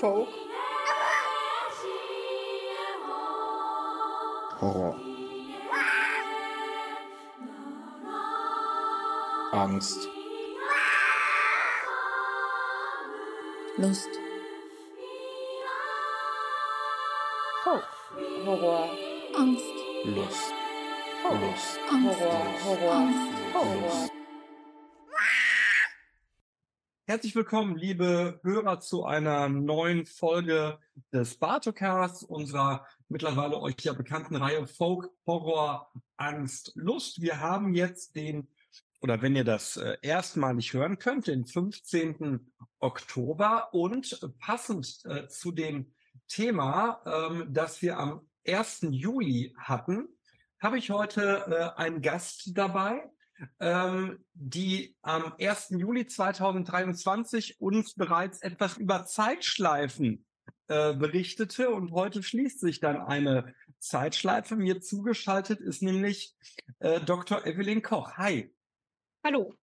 Folk, Horror, Angst, Lust, Folk, Horror, Angst, Lust, Lust, Angst, Horror, Horror, Angst, Horror. Herzlich willkommen, liebe Hörer, zu einer neuen Folge des Bartocasts, unserer mittlerweile euch ja bekannten Reihe Folk, Horror, Angst, Lust. Wir haben jetzt den, oder wenn ihr das äh, erstmalig hören könnt, den 15. Oktober und passend äh, zu dem Thema, ähm, das wir am 1. Juli hatten, habe ich heute äh, einen Gast dabei, ähm, die am 1. Juli 2023 uns bereits etwas über Zeitschleifen äh, berichtete und heute schließt sich dann eine Zeitschleife. Mir zugeschaltet ist nämlich äh, Dr. Evelyn Koch. Hi. Hallo.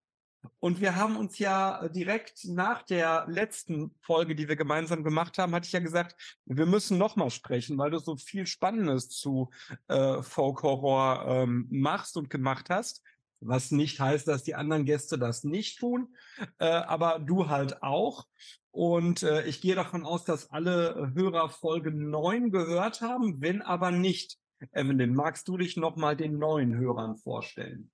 Und wir haben uns ja direkt nach der letzten Folge, die wir gemeinsam gemacht haben, hatte ich ja gesagt, wir müssen nochmal sprechen, weil du so viel Spannendes zu äh, Folk Horror ähm, machst und gemacht hast. Was nicht heißt, dass die anderen Gäste das nicht tun, äh, aber du halt auch. Und äh, ich gehe davon aus, dass alle Hörer Folge 9 gehört haben. Wenn aber nicht, Evelyn, magst du dich nochmal den neuen Hörern vorstellen?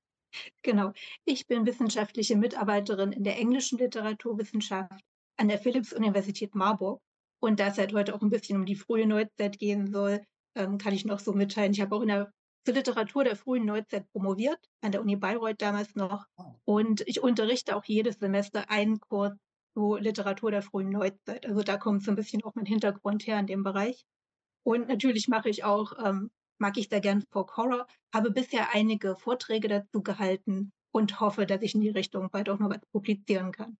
Genau. Ich bin wissenschaftliche Mitarbeiterin in der englischen Literaturwissenschaft an der Philipps-Universität Marburg. Und da es halt heute auch ein bisschen um die frühe Neuzeit gehen soll, ähm, kann ich noch so mitteilen. Ich habe auch in der zur Literatur der frühen Neuzeit promoviert, an der Uni Bayreuth damals noch. Und ich unterrichte auch jedes Semester einen Kurs zu Literatur der frühen Neuzeit. Also da kommt so ein bisschen auch mein Hintergrund her in dem Bereich. Und natürlich mache ich auch, ähm, mag ich sehr gern Folk Horror, habe bisher einige Vorträge dazu gehalten und hoffe, dass ich in die Richtung bald auch noch was publizieren kann.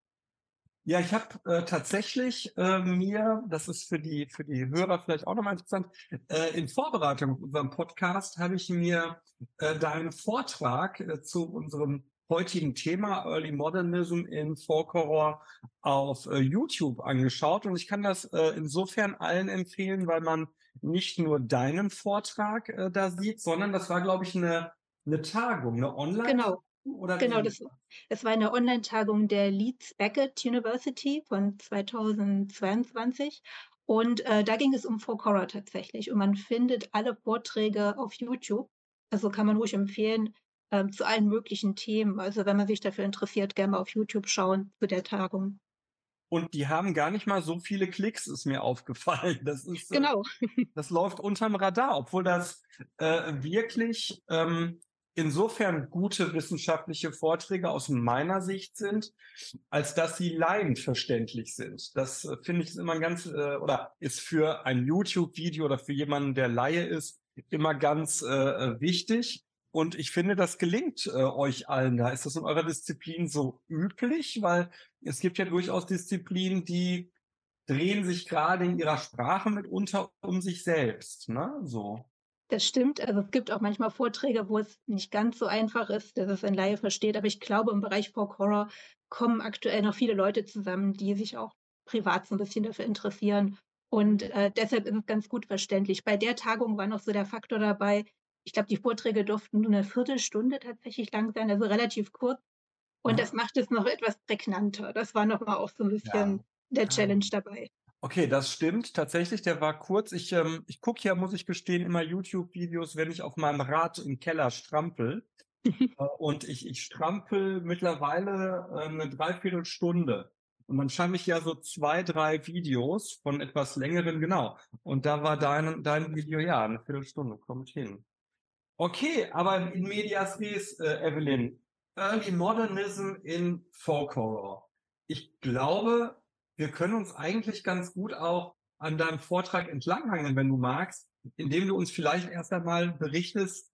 Ja, ich habe äh, tatsächlich äh, mir, das ist für die für die Hörer vielleicht auch nochmal interessant, äh, in Vorbereitung auf unserem Podcast habe ich mir äh, deinen Vortrag äh, zu unserem heutigen Thema Early Modernism in Folk Horror auf äh, YouTube angeschaut und ich kann das äh, insofern allen empfehlen, weil man nicht nur deinen Vortrag äh, da sieht, sondern das war glaube ich eine eine Tagung, eine Online Genau. Oder Genau, das, das war eine Online-Tagung der Leeds Beckett University von 2022. Und äh, da ging es um Horror tatsächlich. Und man findet alle Vorträge auf YouTube. Also kann man ruhig empfehlen, ähm, zu allen möglichen Themen. Also wenn man sich dafür interessiert, gerne mal auf YouTube schauen zu der Tagung. Und die haben gar nicht mal so viele Klicks, ist mir aufgefallen. Das ist, äh, Genau. das läuft unterm Radar, obwohl das äh, wirklich ähm, insofern gute wissenschaftliche Vorträge aus meiner Sicht sind, als dass sie laienverständlich sind. Das äh, finde ich ist immer ganz, äh, oder ist für ein YouTube-Video oder für jemanden, der Laie ist, immer ganz äh, wichtig. Und ich finde, das gelingt äh, euch allen da. Ist das in eurer Disziplin so üblich? Weil es gibt ja durchaus Disziplinen, die drehen sich gerade in ihrer Sprache mitunter um sich selbst. Ne? So. Das stimmt. Also es gibt auch manchmal Vorträge, wo es nicht ganz so einfach ist, dass es ein Laie versteht. Aber ich glaube, im Bereich Folk Horror kommen aktuell noch viele Leute zusammen, die sich auch privat so ein bisschen dafür interessieren. Und äh, deshalb ist es ganz gut verständlich. Bei der Tagung war noch so der Faktor dabei. Ich glaube, die Vorträge durften nur eine Viertelstunde tatsächlich lang sein, also relativ kurz. Und Aha. das macht es noch etwas prägnanter. Das war nochmal auch so ein bisschen der Ah. Challenge dabay. Okay, das stimmt. Tatsächlich, der war kurz. Ich, ähm, ich gucke ja, muss ich gestehen, immer YouTube-Videos, wenn ich auf meinem Rad im Keller strampel. äh, und ich, ich strampel mittlerweile äh, eine Dreiviertelstunde. Und dann schaffe ich ja so zwei, drei Videos von etwas längeren, genau. Und da war dein, dein Video, ja, eine Viertelstunde, kommt hin. Okay, aber in medias res, äh, Evelyn, Early Modernism in Folk Horror. Ich glaube, wir können uns eigentlich ganz gut auch an deinem Vortrag entlanghangeln, wenn du magst, indem du uns vielleicht erst einmal berichtest,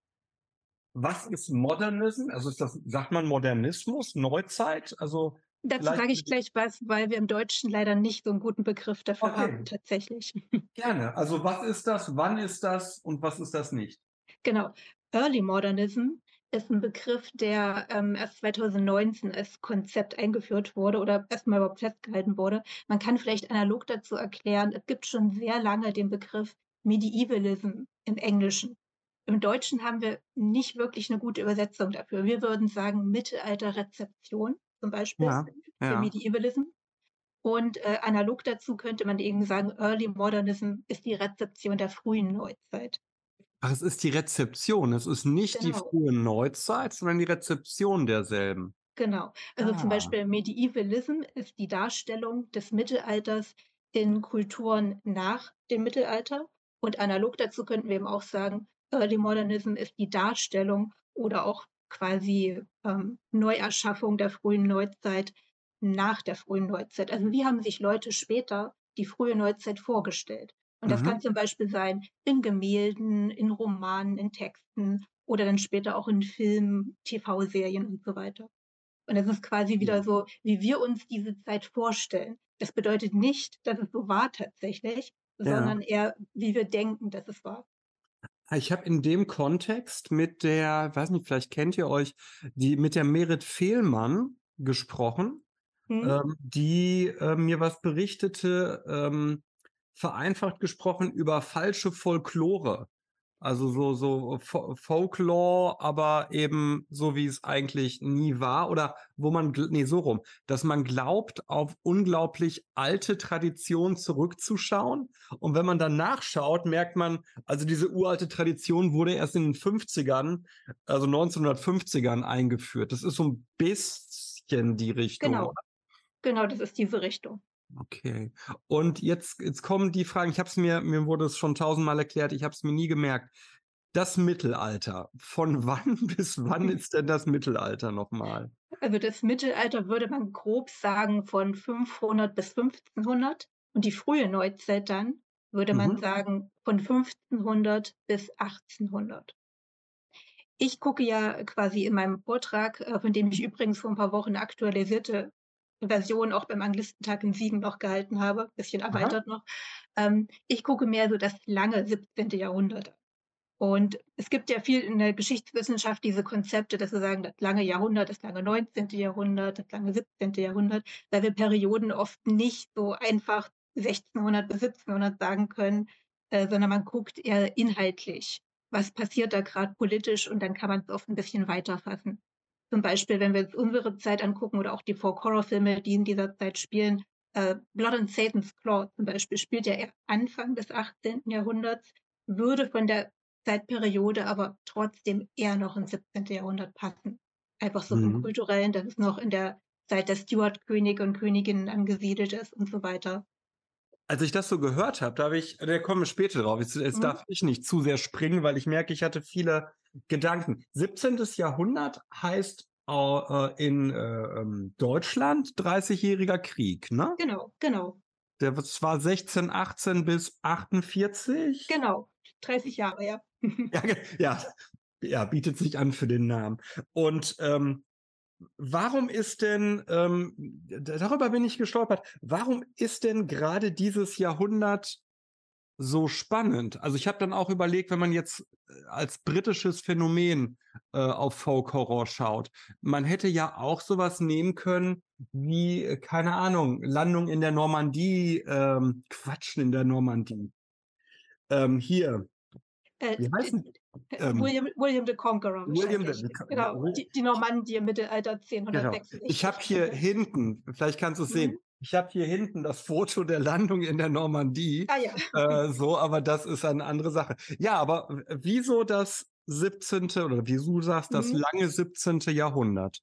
was ist Modernism? Also ist das, sagt man Modernismus, Neuzeit? Also Dazu sage ich gleich was, weil wir im Deutschen leider nicht so einen guten Begriff dafür Okay. haben, tatsächlich. gerne. Also was ist das? Wann ist das? Und was ist das nicht? Genau. Early Modernism ist ein Begriff, der ähm, erst 2019 als Konzept eingeführt wurde oder erstmal überhaupt festgehalten wurde. Man kann vielleicht analog dazu erklären, es gibt schon sehr lange den Begriff Medievalism im Englischen. Im Deutschen haben wir nicht wirklich eine gute Übersetzung dafür. Wir würden sagen Mittelalterrezeption zum Beispiel Ja, für ja. Medievalism. Und äh, analog dazu könnte man eben sagen, Early Modernism ist die Rezeption der frühen Neuzeit. Ach, es ist die Rezeption. Es ist nicht die Genau. frühe Neuzeit, sondern die Rezeption derselben. Genau. Also zum Ah. Beispiel Medievalism ist die Darstellung des Mittelalters in Kulturen nach dem Mittelalter. Und analog dazu könnten wir eben auch sagen, Early Modernism ist die Darstellung oder auch quasi ähm, Neuerschaffung der frühen Neuzeit nach der frühen Neuzeit. Also wie haben sich Leute später die frühe Neuzeit vorgestellt? Und das Mhm. kann zum Beispiel sein in Gemälden, in Romanen, in Texten oder dann später auch in Filmen, TV-Serien und so weiter. Und das ist quasi wieder so, wie wir uns diese Zeit vorstellen. Das bedeutet nicht, dass es so war tatsächlich, Ja. sondern eher, wie wir denken, dass es war. Ich habe in dem Kontext mit der, weiß nicht, vielleicht kennt ihr euch, die mit der Merit Fehlmann gesprochen, Hm? ähm, die äh, mir was berichtete, ähm, vereinfacht gesprochen über falsche Folklore. Also so, so Fo- Folklore, aber eben so, wie es eigentlich nie war. Oder wo man, nee, so rum, dass man glaubt, auf unglaublich alte Traditionen zurückzuschauen. Und wenn man dann nachschaut, merkt man, also diese uralte Tradition wurde erst in den 50ern, also 1950ern eingeführt. Das ist so ein bisschen die Richtung. Genau. Genau, das ist diese Richtung. Okay. Und jetzt, jetzt kommen die Fragen. Ich habe es mir, mir wurde es schon tausendmal erklärt, ich habe es mir nie gemerkt. Das Mittelalter. Von wann bis wann ist denn das Mittelalter nochmal? Also das Mittelalter würde man grob sagen von 500 bis 1500 und die frühe Neuzeit dann würde man Mhm. sagen von 1500 bis 1800. Ich gucke ja quasi in meinem Vortrag, äh, von dem ich übrigens vor ein paar Wochen aktualisierte Version auch beim Anglistentag in Siegen noch gehalten habe, bisschen Aha. erweitert noch. Ähm, ich gucke mehr so das lange 17. Jahrhundert. Und es gibt ja viel in der Geschichtswissenschaft diese Konzepte, dass wir sagen, das lange Jahrhundert, das lange 19. Jahrhundert, das lange 17. Jahrhundert, weil wir Perioden oft nicht so einfach 1600 bis 1700 sagen können, äh, sondern man guckt eher inhaltlich, was passiert da gerade politisch und dann kann man es oft ein bisschen weiter fassen. Zum Beispiel, wenn wir jetzt unsere Zeit angucken oder auch die Folk-Horror-Filme, die in dieser Zeit spielen, äh, Blood and Satan's Claw zum Beispiel spielt ja eher Anfang des 18. Jahrhunderts, würde von der Zeitperiode aber trotzdem eher noch ins 17. Jahrhundert passen. Einfach so vom Mhm. kulturellen, dass es noch in der Zeit der Stuart-Könige und Königinnen angesiedelt ist und so weiter. Als ich das so gehört habe, da habe ich, da kommen wir später drauf. Jetzt, jetzt Mhm. darf ich nicht zu sehr springen, weil ich merke, ich hatte viele Gedanken. 17. Jahrhundert heißt äh, in äh, ähm, Deutschland 30-jähriger Krieg, ne? Genau, genau, Der das war 16, 18 bis 48. genau. 30 Jahre, ja. Ja, ja, ja, bietet sich an für den Namen. Und ähm, warum ist denn, ähm, darüber bin ich gestolpert, warum ist denn gerade dieses Jahrhundert so spannend? Also ich habe dann auch überlegt, wenn man jetzt äh, als britisches Phänomen äh, auf Folk Horror schaut, man hätte ja auch sowas nehmen können wie, äh, keine Ahnung, Landung in der Normandie, ähm, Quatschen in der Normandie. Ähm, hier, Äh, wie heißt denn? Ähm, William, William the Conqueror. William the- genau, die, die Normandie im Mittelalter Genau. 1066. Ich habe hier hinten, vielleicht kannst du es sehen, Mhm. ich habe hier hinten das Foto der Landung in der Normandie. Ah ja, Äh, so, aber das ist eine andere Sache. Ja, aber wieso das 17. oder wie du sagst, das Mhm. lange 17. Jahrhundert?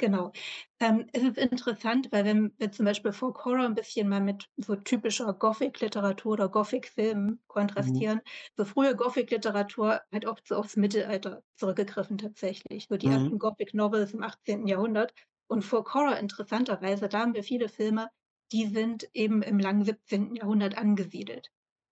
Genau. Ähm, es ist interessant, weil wenn wir zum Beispiel Folk Horror ein bisschen mal mit so typischer Gothic-Literatur oder Gothic-Filmen kontrastieren, so frühe Gothic-Literatur hat oft so aufs Mittelalter zurückgegriffen tatsächlich. So die Mhm. ersten Gothic-Novels im 18. Jahrhundert. Und Folk Horror interessanterweise, da haben wir viele Filme, die sind eben im langen 17. Jahrhundert angesiedelt.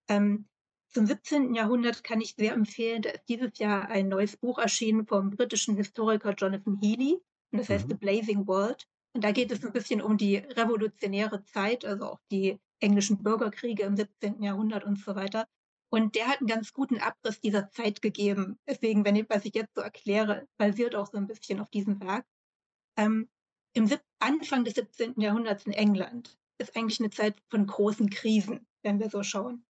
Ähm, zum 17. Jahrhundert kann ich sehr empfehlen, da ist dieses Jahr ein neues Buch erschienen vom britischen Historiker Jonathan Healy. Und das heißt Mhm. The Blazing World. Und da geht es ein bisschen um die revolutionäre Zeit, also auch die englischen Bürgerkriege im 17. Jahrhundert und so weiter. Und der hat einen ganz guten Abriss dieser Zeit gegeben. Deswegen, wenn ich, was ich jetzt so erkläre, basiert auch so ein bisschen auf diesem Werk. Ähm, Im Anfang des 17. Jahrhunderts in England ist eigentlich eine Zeit von großen Krisen, wenn wir so schauen.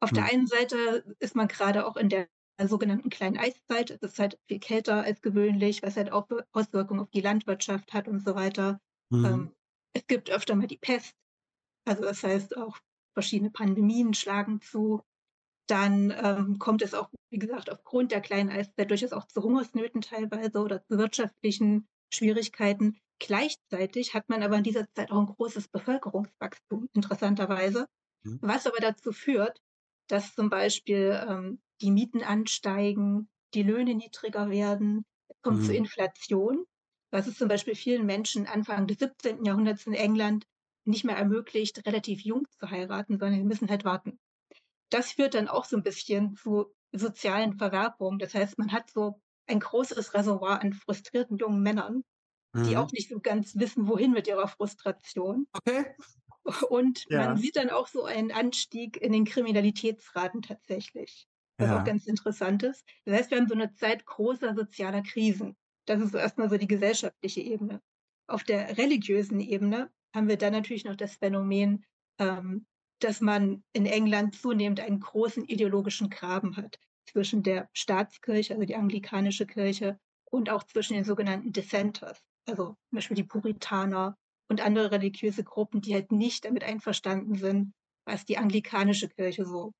Auf hm. der einen Seite ist man gerade auch in der sogenannten kleinen Eiszeit. Es ist halt viel kälter als gewöhnlich, was halt auch Auswirkungen auf die Landwirtschaft hat und so weiter. Hm. Ähm, es gibt öfter mal die Pest. Also das heißt auch verschiedene Pandemien schlagen zu. Dann ähm, kommt es auch, wie gesagt, aufgrund der kleinen Eiszeit durchaus auch zu Hungersnöten teilweise oder zu wirtschaftlichen Schwierigkeiten. Gleichzeitig hat man aber in dieser Zeit auch ein großes Bevölkerungswachstum, interessanterweise, mhm. was aber dazu führt, dass zum Beispiel ähm, die Mieten ansteigen, die Löhne niedriger werden, es kommt mhm. zu Inflation, was es zum Beispiel vielen Menschen Anfang des 17. Jahrhunderts in England nicht mehr ermöglicht, relativ jung zu heiraten, sondern sie müssen halt warten das führt dann auch so ein bisschen zu sozialen Verwerfungen. Das heißt, man hat so ein großes Reservoir an frustrierten jungen Männern, mhm. die auch nicht so ganz wissen, wohin mit ihrer Frustration. Okay. Und ja. man sieht dann auch so einen Anstieg in den Kriminalitätsraten tatsächlich. Was ja. auch ganz interessant ist. Das heißt, wir haben so eine Zeit großer sozialer Krisen. Das ist so erstmal so die gesellschaftliche Ebene. Auf der religiösen Ebene haben wir dann natürlich noch das Phänomen ähm, dass man in England zunehmend einen großen ideologischen Graben hat zwischen der Staatskirche, also die anglikanische Kirche, und auch zwischen den sogenannten Dissenters, also zum Beispiel die Puritaner und andere religiöse Gruppen, die halt nicht damit einverstanden sind, was die anglikanische Kirche so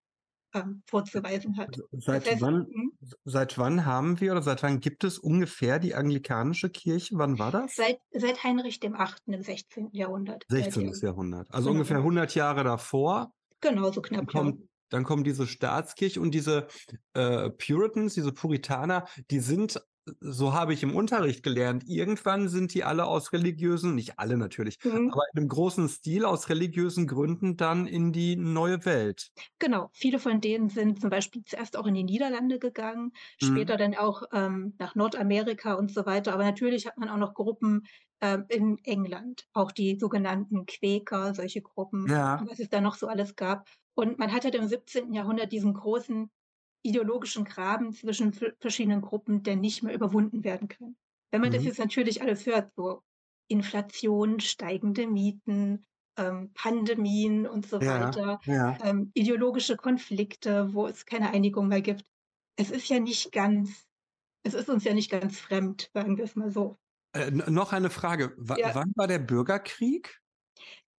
ähm, vorzuweisen hat. Also seit, heißt, wann, hm? seit wann haben wir oder seit wann gibt es ungefähr die anglikanische Kirche? Wann war das? Seit, seit Heinrich dem 8. im 16. Jahrhundert. 16. Jahrhundert. Also genau. ungefähr 100 Jahre davor. Genau, so knapp. Dann kommt, dann kommt diese Staatskirche und diese äh, Puritans, diese Puritaner, die sind so habe ich im Unterricht gelernt, irgendwann sind die alle aus religiösen, nicht alle natürlich, mhm. aber in einem großen Stil aus religiösen Gründen dann in die neue Welt. Genau, viele von denen sind zum Beispiel zuerst auch in die Niederlande gegangen, mhm. später dann auch ähm, nach Nordamerika und so weiter. Aber natürlich hat man auch noch Gruppen äh, in England, auch die sogenannten Quäker, solche Gruppen, ja. was es da noch so alles gab. Und man hat halt im 17. Jahrhundert diesen großen ideologischen Graben zwischen verschiedenen Gruppen, der nicht mehr überwunden werden kann. Wenn man mhm. das jetzt natürlich alles hört, so Inflation, steigende Mieten, ähm, Pandemien und so ja, weiter, ja. Ähm, ideologische Konflikte, wo es keine Einigung mehr gibt. Es ist ja nicht ganz, es ist uns ja nicht ganz fremd, sagen wir es mal so. Äh, noch eine Frage. W ja. Wann war der Bürgerkrieg?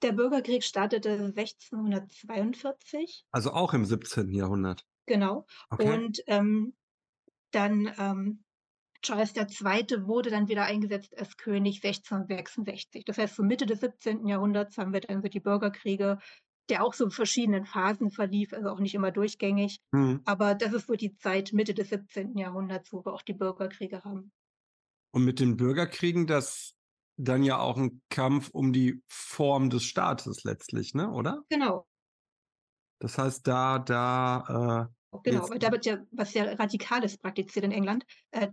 Der Bürgerkrieg startete 1642. Also auch im 17. Jahrhundert. Genau. Okay. Und ähm, dann ähm, Charles II. wurde dann wieder eingesetzt als König 1666. Das heißt, so Mitte des 17. Jahrhunderts haben wir dann so die Bürgerkriege, der auch so in verschiedenen Phasen verlief, also auch nicht immer durchgängig. Mhm. Aber das ist so die Zeit Mitte des 17. Jahrhunderts, wo wir auch die Bürgerkriege haben. Und mit den Bürgerkriegen, das dann ja auch ein Kampf um die Form des Staates letztlich, ne, oder? Genau. Das heißt, da, da äh, Genau, weil da wird ja was sehr Radikales praktiziert in England. Äh,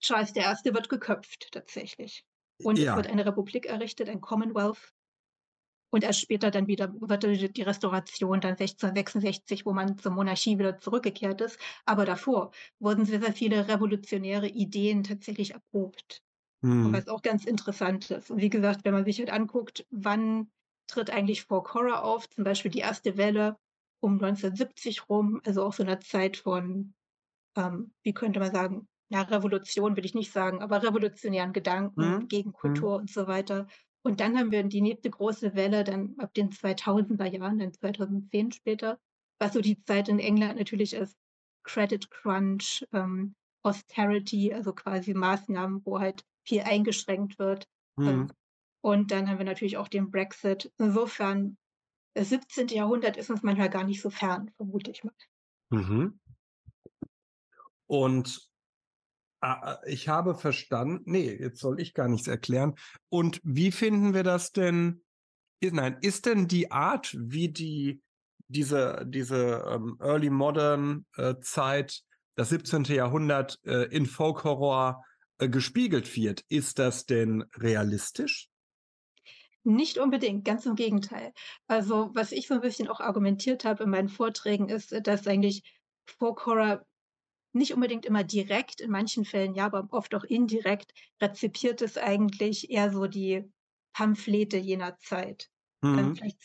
Charles I. wird geköpft tatsächlich. Und ja. es wird eine Republik errichtet, ein Commonwealth. Und erst später dann wieder wird die Restauration dann 1666, wo man zur Monarchie wieder zurückgekehrt ist. Aber davor wurden sehr, sehr viele revolutionäre Ideen tatsächlich erprobt. Hm. Was auch ganz interessant ist. Und wie gesagt, wenn man sich halt anguckt, wann tritt eigentlich Folk Horror auf, zum Beispiel die erste Welle um 1970 rum, also auch so einer Zeit von, ähm, wie könnte man sagen, ja, Revolution will ich nicht sagen, aber revolutionären Gedanken, mhm. Gegenkultur mhm. und so weiter. Und dann haben wir die nächste große Welle dann ab den 2000er Jahren, dann 2010 später, was so die Zeit in England natürlich ist, Credit Crunch, ähm, Austerity, also quasi Maßnahmen, wo halt viel eingeschränkt wird. Ähm, mhm. Und dann haben wir natürlich auch den Brexit. Insofern das 17. Jahrhundert ist uns manchmal gar nicht so fern, vermute ich mal. Mhm. Und äh, ich habe verstanden, nee, jetzt soll ich gar nichts erklären. Und wie finden wir das denn? Nein, ist denn die Art, wie die diese diese ähm, Early Modern äh, Zeit, das 17. Jahrhundert äh, in Folk Horror äh, gespiegelt wird, ist das denn realistisch? Nicht unbedingt, ganz im Gegenteil. Also, was ich so ein bisschen auch argumentiert habe in meinen Vorträgen, ist, dass eigentlich Folk Horror nicht unbedingt immer direkt, in manchen Fällen ja, aber oft auch indirekt rezipiert es eigentlich eher so die Pamphlete jener Zeit. Mhm. vielleicht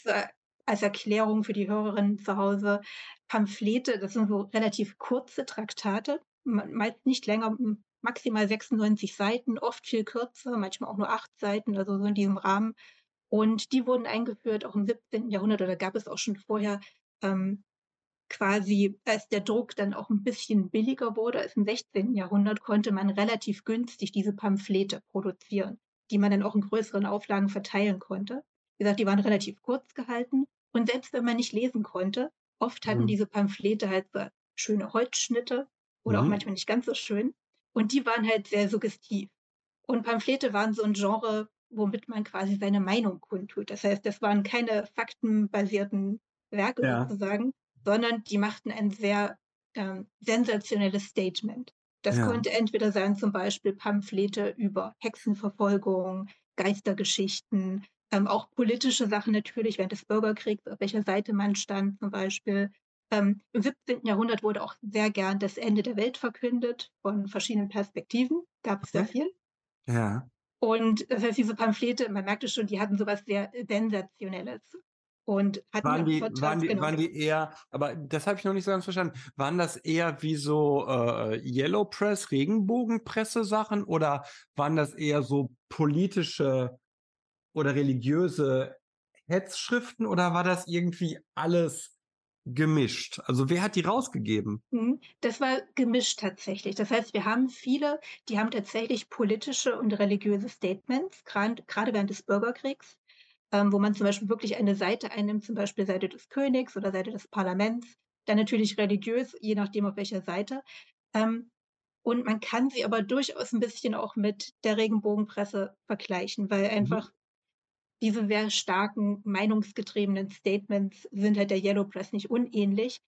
als Erklärung für die Hörerinnen zu Hause. Pamphlete, das sind so relativ kurze Traktate, meist nicht länger, maximal 96 Seiten, oft viel kürzer, manchmal auch nur acht Seiten, also so in diesem Rahmen. Und die wurden eingeführt auch im 17. Jahrhundert oder gab es auch schon vorher ähm, quasi, als der Druck dann auch ein bisschen billiger wurde als im 16. Jahrhundert, konnte man relativ günstig diese Pamphlete produzieren, die man dann auch in größeren Auflagen verteilen konnte. Wie gesagt, die waren relativ kurz gehalten. Und selbst wenn man nicht lesen konnte, oft hatten mhm. diese Pamphlete halt so schöne Holzschnitte oder mhm. auch manchmal nicht ganz so schön. Und die waren halt sehr suggestiv. Und Pamphlete waren so ein Genre, womit man quasi seine Meinung kundtut. Das heißt, das waren keine faktenbasierten Werke ja. sozusagen, sondern die machten ein sehr ähm, sensationelles Statement. Das ja. konnte entweder sein, zum Beispiel Pamphlete über Hexenverfolgung, Geistergeschichten, ähm, auch politische Sachen natürlich während des Bürgerkriegs, auf welcher Seite man stand zum Beispiel. Ähm, Im 17. Jahrhundert wurde auch sehr gern das Ende der Welt verkündet von verschiedenen Perspektiven. Gab es sehr viel. Ja. Und das heißt, diese Pamphlete, man merkte schon, die hatten sowas sehr Sensationelles. Und hatten waren die, waren, die, waren die eher, aber das habe ich noch nicht so ganz verstanden, waren das eher wie so äh, Yellow Press, Regenbogenpresse-Sachen oder waren das eher so politische oder religiöse Hetzschriften oder war das irgendwie alles gemischt? Also wer hat die rausgegeben? Mhm. Das war gemischt tatsächlich. Das heißt, wir haben viele, die haben tatsächlich politische und religiöse Statements, gerade während des Bürgerkriegs, ähm, wo man zum Beispiel wirklich eine Seite einnimmt, zum Beispiel Seite des Königs oder Seite des Parlaments, dann natürlich religiös, je nachdem auf welcher Seite. Ähm, und man kann sie aber durchaus ein bisschen auch mit der Regenbogenpresse vergleichen, weil mhm. einfach diese sehr starken, meinungsgetriebenen Statements sind halt der Yellow Press nicht unähnlich.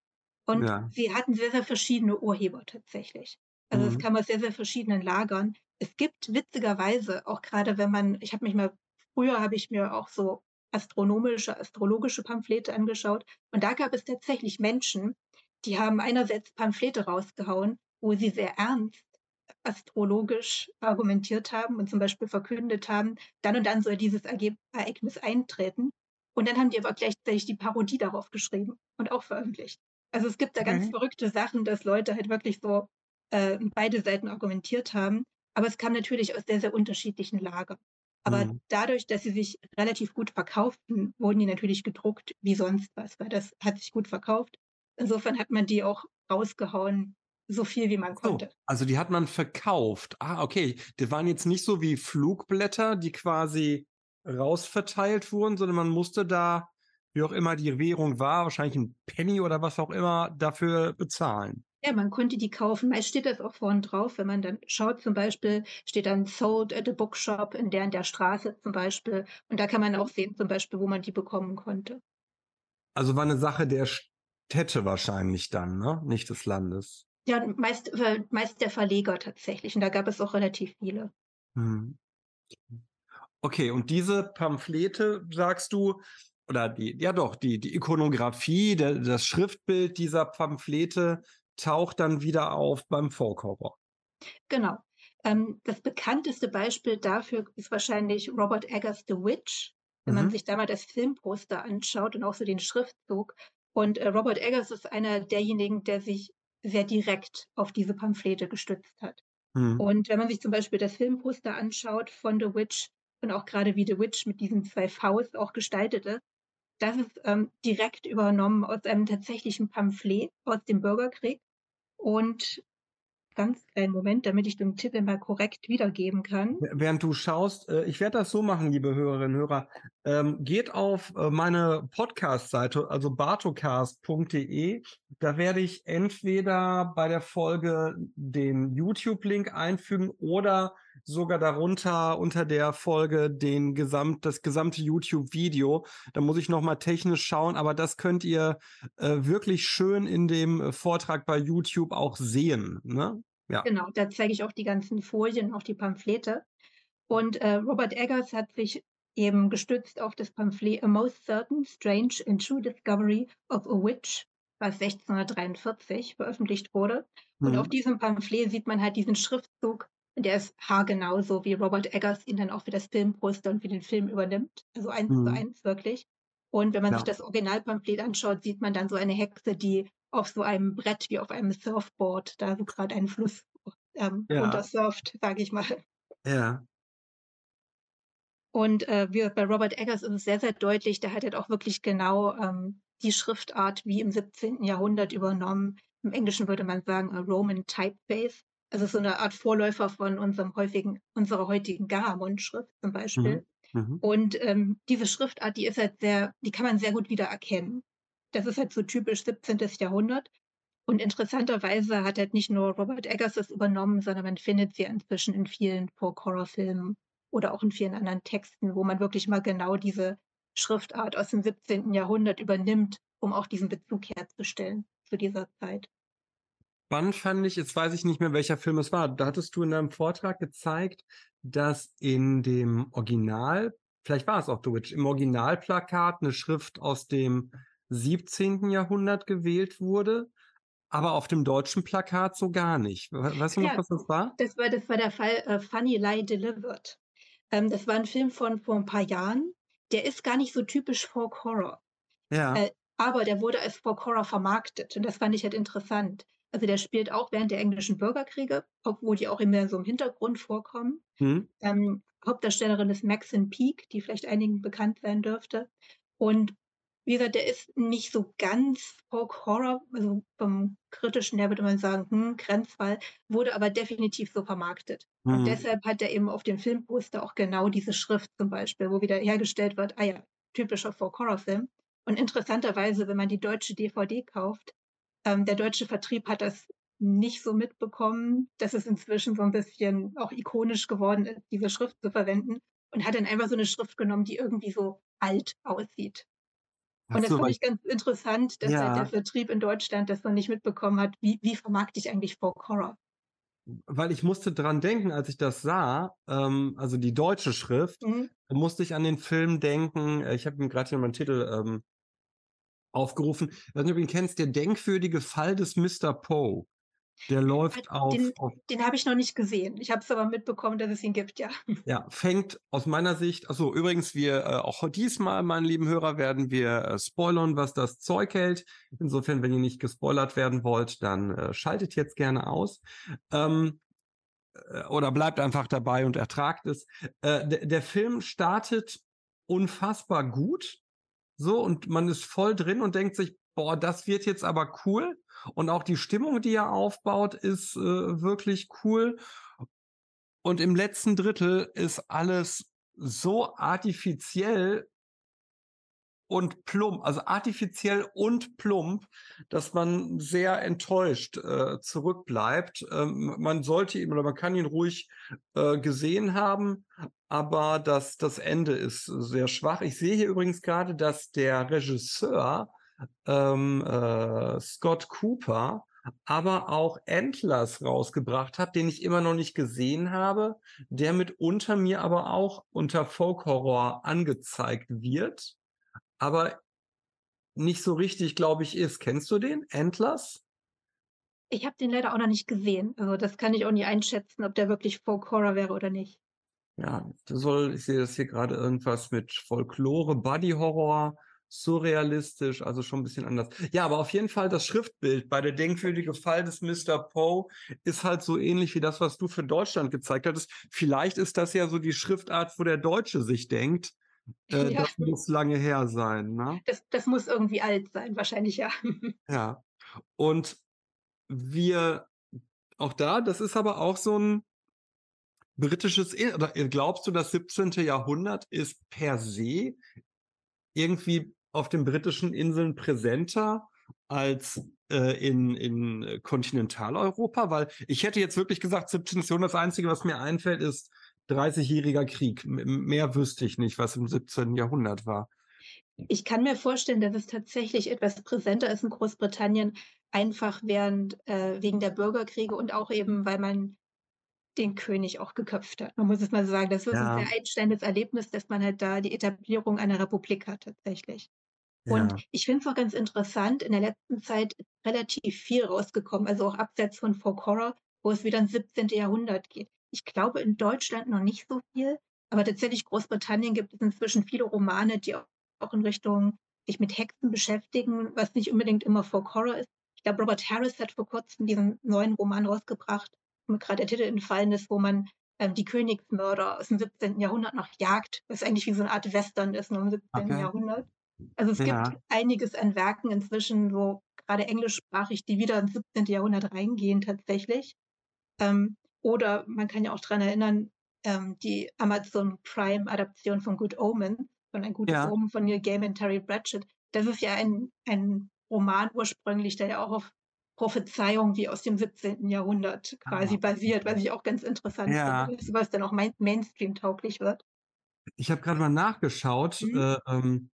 Und ja. sie hatten sehr, sehr verschiedene Urheber tatsächlich. Also es mhm. kam aus sehr, sehr verschiedenen Lagern. Es gibt witzigerweise, auch gerade wenn man, ich habe mich mal, früher habe ich mir auch so astronomische, astrologische Pamphlete angeschaut. Und da gab es tatsächlich Menschen, die haben einerseits Pamphlete rausgehauen, wo sie sehr ernst astrologisch argumentiert haben und zum Beispiel verkündet haben, dann und dann soll dieses Ereignis eintreten. Und dann haben die aber gleichzeitig die Parodie darauf geschrieben und auch veröffentlicht. Also es gibt da ganz mhm. verrückte Sachen, dass Leute halt wirklich so äh, beide Seiten argumentiert haben. Aber es kam natürlich aus sehr, sehr unterschiedlichen Lagern. Aber mhm. dadurch, dass sie sich relativ gut verkauften, wurden die natürlich gedruckt wie sonst was, weil das hat sich gut verkauft. Insofern hat man die auch rausgehauen so viel wie man konnte. Oh, also die hat man verkauft. Ah, okay. Die waren jetzt nicht so wie Flugblätter, die quasi rausverteilt wurden, sondern man musste da, wie auch immer die Währung war, wahrscheinlich ein Penny oder was auch immer, dafür bezahlen. Ja, man konnte die kaufen. Meist steht das auch vorne drauf, wenn man dann schaut, zum Beispiel steht dann sold at a bookshop in der in der Straße zum Beispiel. Und da kann man auch sehen, zum Beispiel, wo man die bekommen konnte. Also war eine Sache der Städte wahrscheinlich dann, ne? Nicht des Landes. Ja, meist, äh, meist der Verleger tatsächlich. Und da gab es auch relativ viele. Hm. Okay, und diese Pamphlete, sagst du, oder die, ja doch, die, die Ikonografie, der, das Schriftbild dieser Pamphlete taucht dann wieder auf beim Folkhorror. Genau. Ähm, das bekannteste Beispiel dafür ist wahrscheinlich Robert Eggers The Witch, wenn mhm. man sich da mal das Filmposter anschaut und auch so den Schriftzug. Und äh, Robert Eggers ist einer derjenigen, der sich sehr direkt auf diese Pamphlete gestützt hat. Mhm. Und wenn man sich zum Beispiel das Filmposter anschaut von The Witch und auch gerade wie The Witch mit diesen zwei Vs auch gestaltet ist, das ist ähm, direkt übernommen aus einem tatsächlichen Pamphlet aus dem Bürgerkrieg. Und ganz kleinen Moment, damit ich den Titel mal korrekt wiedergeben kann. Während du schaust, äh, ich werde das so machen, liebe Hörerinnen und Hörer. Ähm, geht auf äh, meine Podcast-Seite, also bartocast.de. Da werde ich entweder bei der Folge den YouTube-Link einfügen oder sogar darunter unter der Folge den gesamt, das gesamte YouTube-Video. Da muss ich nochmal technisch schauen, aber das könnt ihr äh, wirklich schön in dem Vortrag bei YouTube auch sehen. Ne? Ja. Genau, da zeige ich auch die ganzen Folien, auch die Pamphlete. Und äh, Robert Eggers hat sich eben gestützt auf das Pamphlet A Most Certain, Strange and True Discovery of a Witch, was 1643 veröffentlicht wurde. Mhm. Und auf mhm. diesem Pamphlet sieht man halt diesen Schriftzug, der ist haargenau, so wie Robert Eggers ihn dann auch für das Filmposter und für den Film übernimmt. Also eins mhm. zu eins wirklich. Und wenn man ja. sich das Originalpamphlet anschaut, sieht man dann so eine Hexe, die auf so einem Brett wie auf einem Surfboard da so gerade einen Fluss ähm, ja. runtersurft, sage ich mal. Ja. Und äh, wie bei Robert Eggers ist es sehr, sehr deutlich, der hat halt auch wirklich genau ähm, die Schriftart wie im 17. Jahrhundert übernommen. Im Englischen würde man sagen a Roman Typeface. Also so eine Art Vorläufer von unserem häufigen, unserer heutigen Garamond-Schrift zum Beispiel. Mhm. Mhm. Und ähm, diese Schriftart, die ist halt sehr, die kann man sehr gut wiedererkennen. Das ist halt so typisch 17. Jahrhundert. Und interessanterweise hat halt nicht nur Robert Eggers das übernommen, sondern man findet sie inzwischen in vielen Folk-Horror-Filmen oder auch in vielen anderen Texten, wo man wirklich mal genau diese Schriftart aus dem 17. Jahrhundert übernimmt, um auch diesen Bezug herzustellen zu dieser Zeit. Spannend fand ich, jetzt weiß ich nicht mehr, welcher Film es war. Da hattest du in deinem Vortrag gezeigt, dass in dem Original, vielleicht war es auch Deutsch, im Originalplakat eine Schrift aus dem 17. Jahrhundert gewählt wurde, aber auf dem deutschen Plakat so gar nicht. Weißt du noch, ja, was das war? Das war, das war der Fall äh, Funny Lie Delivered. Ähm, das war ein Film von vor ein paar Jahren. Der ist gar nicht so typisch Folk Horror. Ja. Äh, aber der wurde als Folk Horror vermarktet und das fand ich halt interessant. Also der spielt auch während der englischen Bürgerkriege, obwohl die auch immer so im Hintergrund vorkommen. Mhm. Ähm, Hauptdarstellerin ist Maxine Peake, die vielleicht einigen bekannt sein dürfte. Und wie gesagt, der ist nicht so ganz Folk Horror, also vom kritischen her würde man sagen, hm, Grenzfall, wurde aber definitiv so vermarktet. Mhm. Und deshalb hat er eben auf dem Filmposter auch genau diese Schrift zum Beispiel, wo wieder hergestellt wird, ah ja, typischer Folk Horror Film. Und interessanterweise, wenn man die deutsche DVD kauft, ähm, der deutsche Vertrieb hat das nicht so mitbekommen, dass es inzwischen so ein bisschen auch ikonisch geworden ist, diese Schrift zu verwenden und hat dann einfach so eine Schrift genommen, die irgendwie so alt aussieht. Und das so, fand ich ganz interessant, dass ja. halt der Vertrieb in Deutschland das noch nicht mitbekommen hat. Wie, wie vermarkte ich eigentlich Folk Horror? Weil ich musste dran denken, als ich das sah, ähm, also die deutsche Schrift, mhm. musste ich an den Film denken. Äh, ich habe ihm gerade hier meinen Titel ähm, aufgerufen. Ich weiß nicht, ob du ihn kennst, der denkwürdige Fall des Mr. Poe. Der läuft auf. Den, den habe ich noch nicht gesehen. Ich habe es aber mitbekommen, dass es ihn gibt, ja. Ja, fängt aus meiner Sicht, also übrigens, wir äh, auch diesmal, meine lieben Hörer, werden wir äh, spoilern, was das Zeug hält. Insofern, wenn ihr nicht gespoilert werden wollt, dann äh, schaltet jetzt gerne aus. Ähm, äh, oder bleibt einfach dabei und ertragt es. Äh, der Film startet unfassbar gut. So, und man ist voll drin und denkt sich, boah, das wird jetzt aber cool. Und auch die Stimmung, die er aufbaut, ist äh, wirklich cool. Und im letzten Drittel ist alles so artifiziell und plump, also artifiziell und plump, dass man sehr enttäuscht äh, zurückbleibt. Ähm, man sollte ihn oder man kann ihn ruhig äh, gesehen haben, aber das, das Ende ist sehr schwach. Ich sehe hier übrigens gerade, dass der Regisseur ähm, äh, Scott Cooper aber auch Antlers rausgebracht hat, den ich immer noch nicht gesehen habe, der mitunter mir aber auch unter Folk Horror angezeigt wird, aber nicht so richtig, glaube ich, ist. Kennst du den? Antlers? Ich habe den leider auch noch nicht gesehen. Also das kann ich auch nicht einschätzen, ob der wirklich Folk Horror wäre oder nicht. Ja, soll, ich sehe das hier gerade irgendwas mit Folklore, Body Horror, surrealistisch, also schon ein bisschen anders. Ja, aber auf jeden Fall das Schriftbild bei der denkwürdige Fall des Mr. Poe ist halt so ähnlich wie das, was du für Deutschland gezeigt hattest. Vielleicht ist das ja so die Schriftart, wo der Deutsche sich denkt, äh, ja. das muss lange her sein. Ne? Das, das muss irgendwie alt sein, wahrscheinlich ja. Ja. Und wir, auch da, das ist aber auch so ein britisches, oder glaubst du, das 17. Jahrhundert ist per se irgendwie auf den britischen Inseln präsenter als äh, in, in Kontinentaleuropa? Weil ich hätte jetzt wirklich gesagt, 17. Jahrhundert, das Einzige, was mir einfällt, ist 30-jähriger Krieg. mehr wüsste ich nicht, was im 17. Jahrhundert war. Ich kann mir vorstellen, dass es tatsächlich etwas präsenter ist in Großbritannien, einfach während äh, wegen der Bürgerkriege und auch eben, weil man den König auch geköpft hat. Man muss es mal so sagen, das ist Ja. ein sehr einschneidendes Erlebnis, dass man halt da die Etablierung einer Republik hat tatsächlich. Und Ja. ich finde es auch ganz interessant, in der letzten Zeit relativ viel rausgekommen, also auch abseits von Folk Horror, wo es wieder ins 17. Jahrhundert geht. Ich glaube in Deutschland noch nicht so viel, aber tatsächlich Großbritannien gibt es inzwischen viele Romane, die auch in Richtung sich mit Hexen beschäftigen, was nicht unbedingt immer Folk Horror ist. Ich glaube, Robert Harris hat vor kurzem diesen neuen Roman rausgebracht, wo mir gerade der Titel entfallen ist, wo man ähm, die Königsmörder aus dem 17. Jahrhundert noch jagt, was eigentlich wie so eine Art Western ist, nur im 17. Okay. Jahrhundert. Also es Ja. gibt einiges an Werken inzwischen, wo gerade englischsprachig, die wieder ins 17. Jahrhundert reingehen tatsächlich. Ähm, oder man kann ja auch dran erinnern, ähm, die Amazon Prime-Adaption von Good Omen, von Ein gutes Ja. Omen von Neil Gaiman und Terry Pratchett. Das ist ja ein, ein Roman ursprünglich, der ja auch auf Prophezeiung wie aus dem 17. Jahrhundert quasi Ah. basiert, was ich auch ganz interessant Ja. finde, sowas dann auch main Mainstream-tauglich wird. Ich habe gerade mal nachgeschaut. Mhm. Äh, ähm,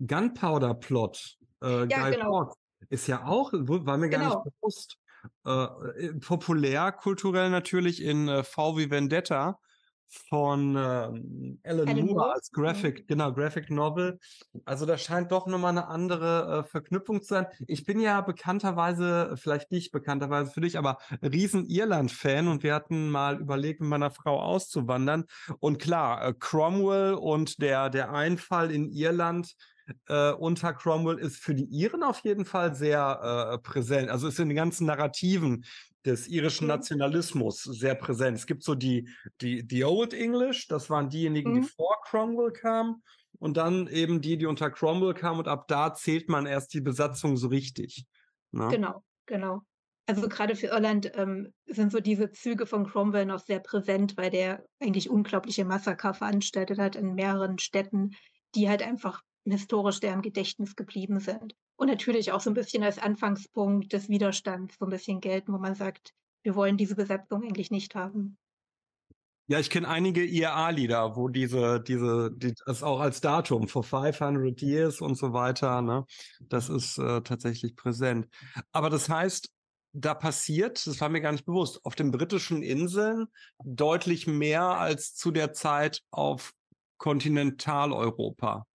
Gunpowder Plot, äh, Ja, Guy genau. Fawkes, ist ja auch, war mir gar Genau. nicht bewusst, äh, äh, populär kulturell natürlich in äh, V wie Vendetta von ähm, Alan, Alan Moore als Graphic, genau, Graphic Novel. Also da scheint doch nochmal eine andere äh, Verknüpfung zu sein. Ich bin ja bekannterweise, vielleicht nicht bekannterweise für dich, aber riesen Irland-Fan und wir hatten mal überlegt, mit meiner Frau auszuwandern. Und klar, äh, Cromwell und der, der Einfall in Irland äh, unter Cromwell ist für die Iren auf jeden Fall sehr äh, präsent. Also ist in den ganzen Narrativen des irischen Mhm. Nationalismus sehr präsent. Es gibt so die, die, die Old English, das waren diejenigen, die Mhm. vor Cromwell kamen. Und dann eben die, die unter Cromwell kamen. Und ab da zählt man erst die Besatzung so richtig. Ne? Genau, genau. Also gerade für Irland ähm, sind so diese Züge von Cromwell noch sehr präsent, weil der eigentlich unglaubliche Massaker veranstaltet hat in mehreren Städten, die halt einfach historisch der im Gedächtnis geblieben sind. Und natürlich auch so ein bisschen als Anfangspunkt des Widerstands so ein bisschen gelten, wo man sagt, wir wollen diese Besatzung eigentlich nicht haben. Ja, ich kenne einige IRA-Lieder, wo diese, diese, die, das auch als Datum, for 500 years und so weiter, ne? Das ist äh, tatsächlich präsent. Aber das heißt, da passiert, das war mir gar nicht bewusst, auf den britischen Inseln deutlich mehr als zu der Zeit auf Kontinentaleuropa.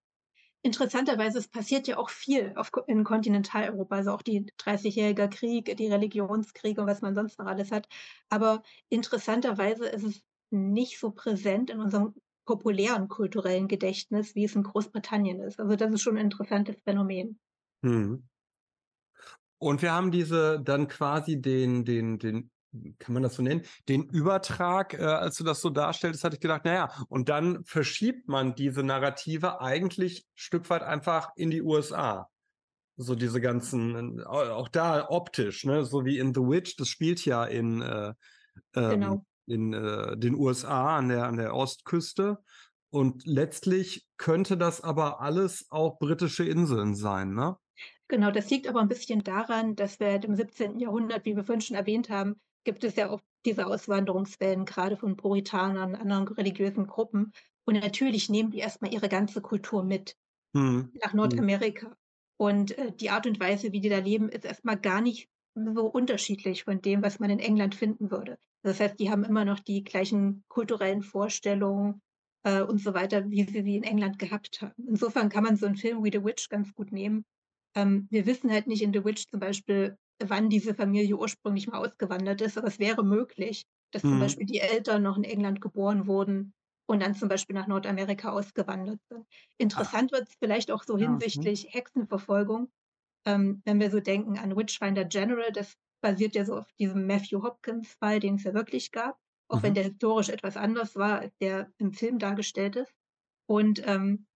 Interessanterweise, es passiert ja auch viel auf, in Kontinentaleuropa, also auch die 30-jähriger Krieg, die Religionskriege und was man sonst noch alles hat. Aber interessanterweise ist es nicht so präsent in unserem populären kulturellen Gedächtnis, wie es in Großbritannien ist. Also das ist schon ein interessantes Phänomen. Hm. Und wir haben diese dann quasi den, den, den, kann man das so nennen, den Übertrag, äh, als du das so darstellst, hatte ich gedacht, naja, und dann verschiebt man diese Narrative eigentlich ein Stück weit einfach in die USA. So diese ganzen, auch da optisch, ne, so wie in The Witch, das spielt ja in, äh, ähm, Genau. in äh, den USA an der, an der Ostküste. Und letztlich könnte das aber alles auch britische Inseln sein, ne? Genau, das liegt aber ein bisschen daran, dass wir halt im 17. Jahrhundert, wie wir vorhin schon erwähnt haben, gibt es ja auch diese Auswanderungswellen, gerade von Puritanern, anderen religiösen Gruppen. Und natürlich nehmen die erstmal ihre ganze Kultur mit. Hm. nach Nordamerika. Und äh, die Art und Weise, wie die da leben, ist erstmal gar nicht so unterschiedlich von dem, was man in England finden würde. Das heißt, die haben immer noch die gleichen kulturellen Vorstellungen äh, und so weiter, wie sie sie in England gehabt haben. Insofern kann man so einen Film wie The Witch ganz gut nehmen. Ähm, wir wissen halt nicht in The Witch zum Beispiel, wann diese Familie ursprünglich mal ausgewandert ist, aber es wäre möglich, dass zum Mhm. Beispiel die Eltern noch in England geboren wurden und dann zum Beispiel nach Nordamerika ausgewandert sind. Interessant wird es vielleicht auch so mhm. hinsichtlich Hexenverfolgung, ähm, wenn wir so denken an Witchfinder General, das basiert ja so auf diesem Matthew Hopkins-Fall, den es ja wirklich gab, auch wenn Mhm. der historisch etwas anders war, als der im Film dargestellt ist. Und ähm,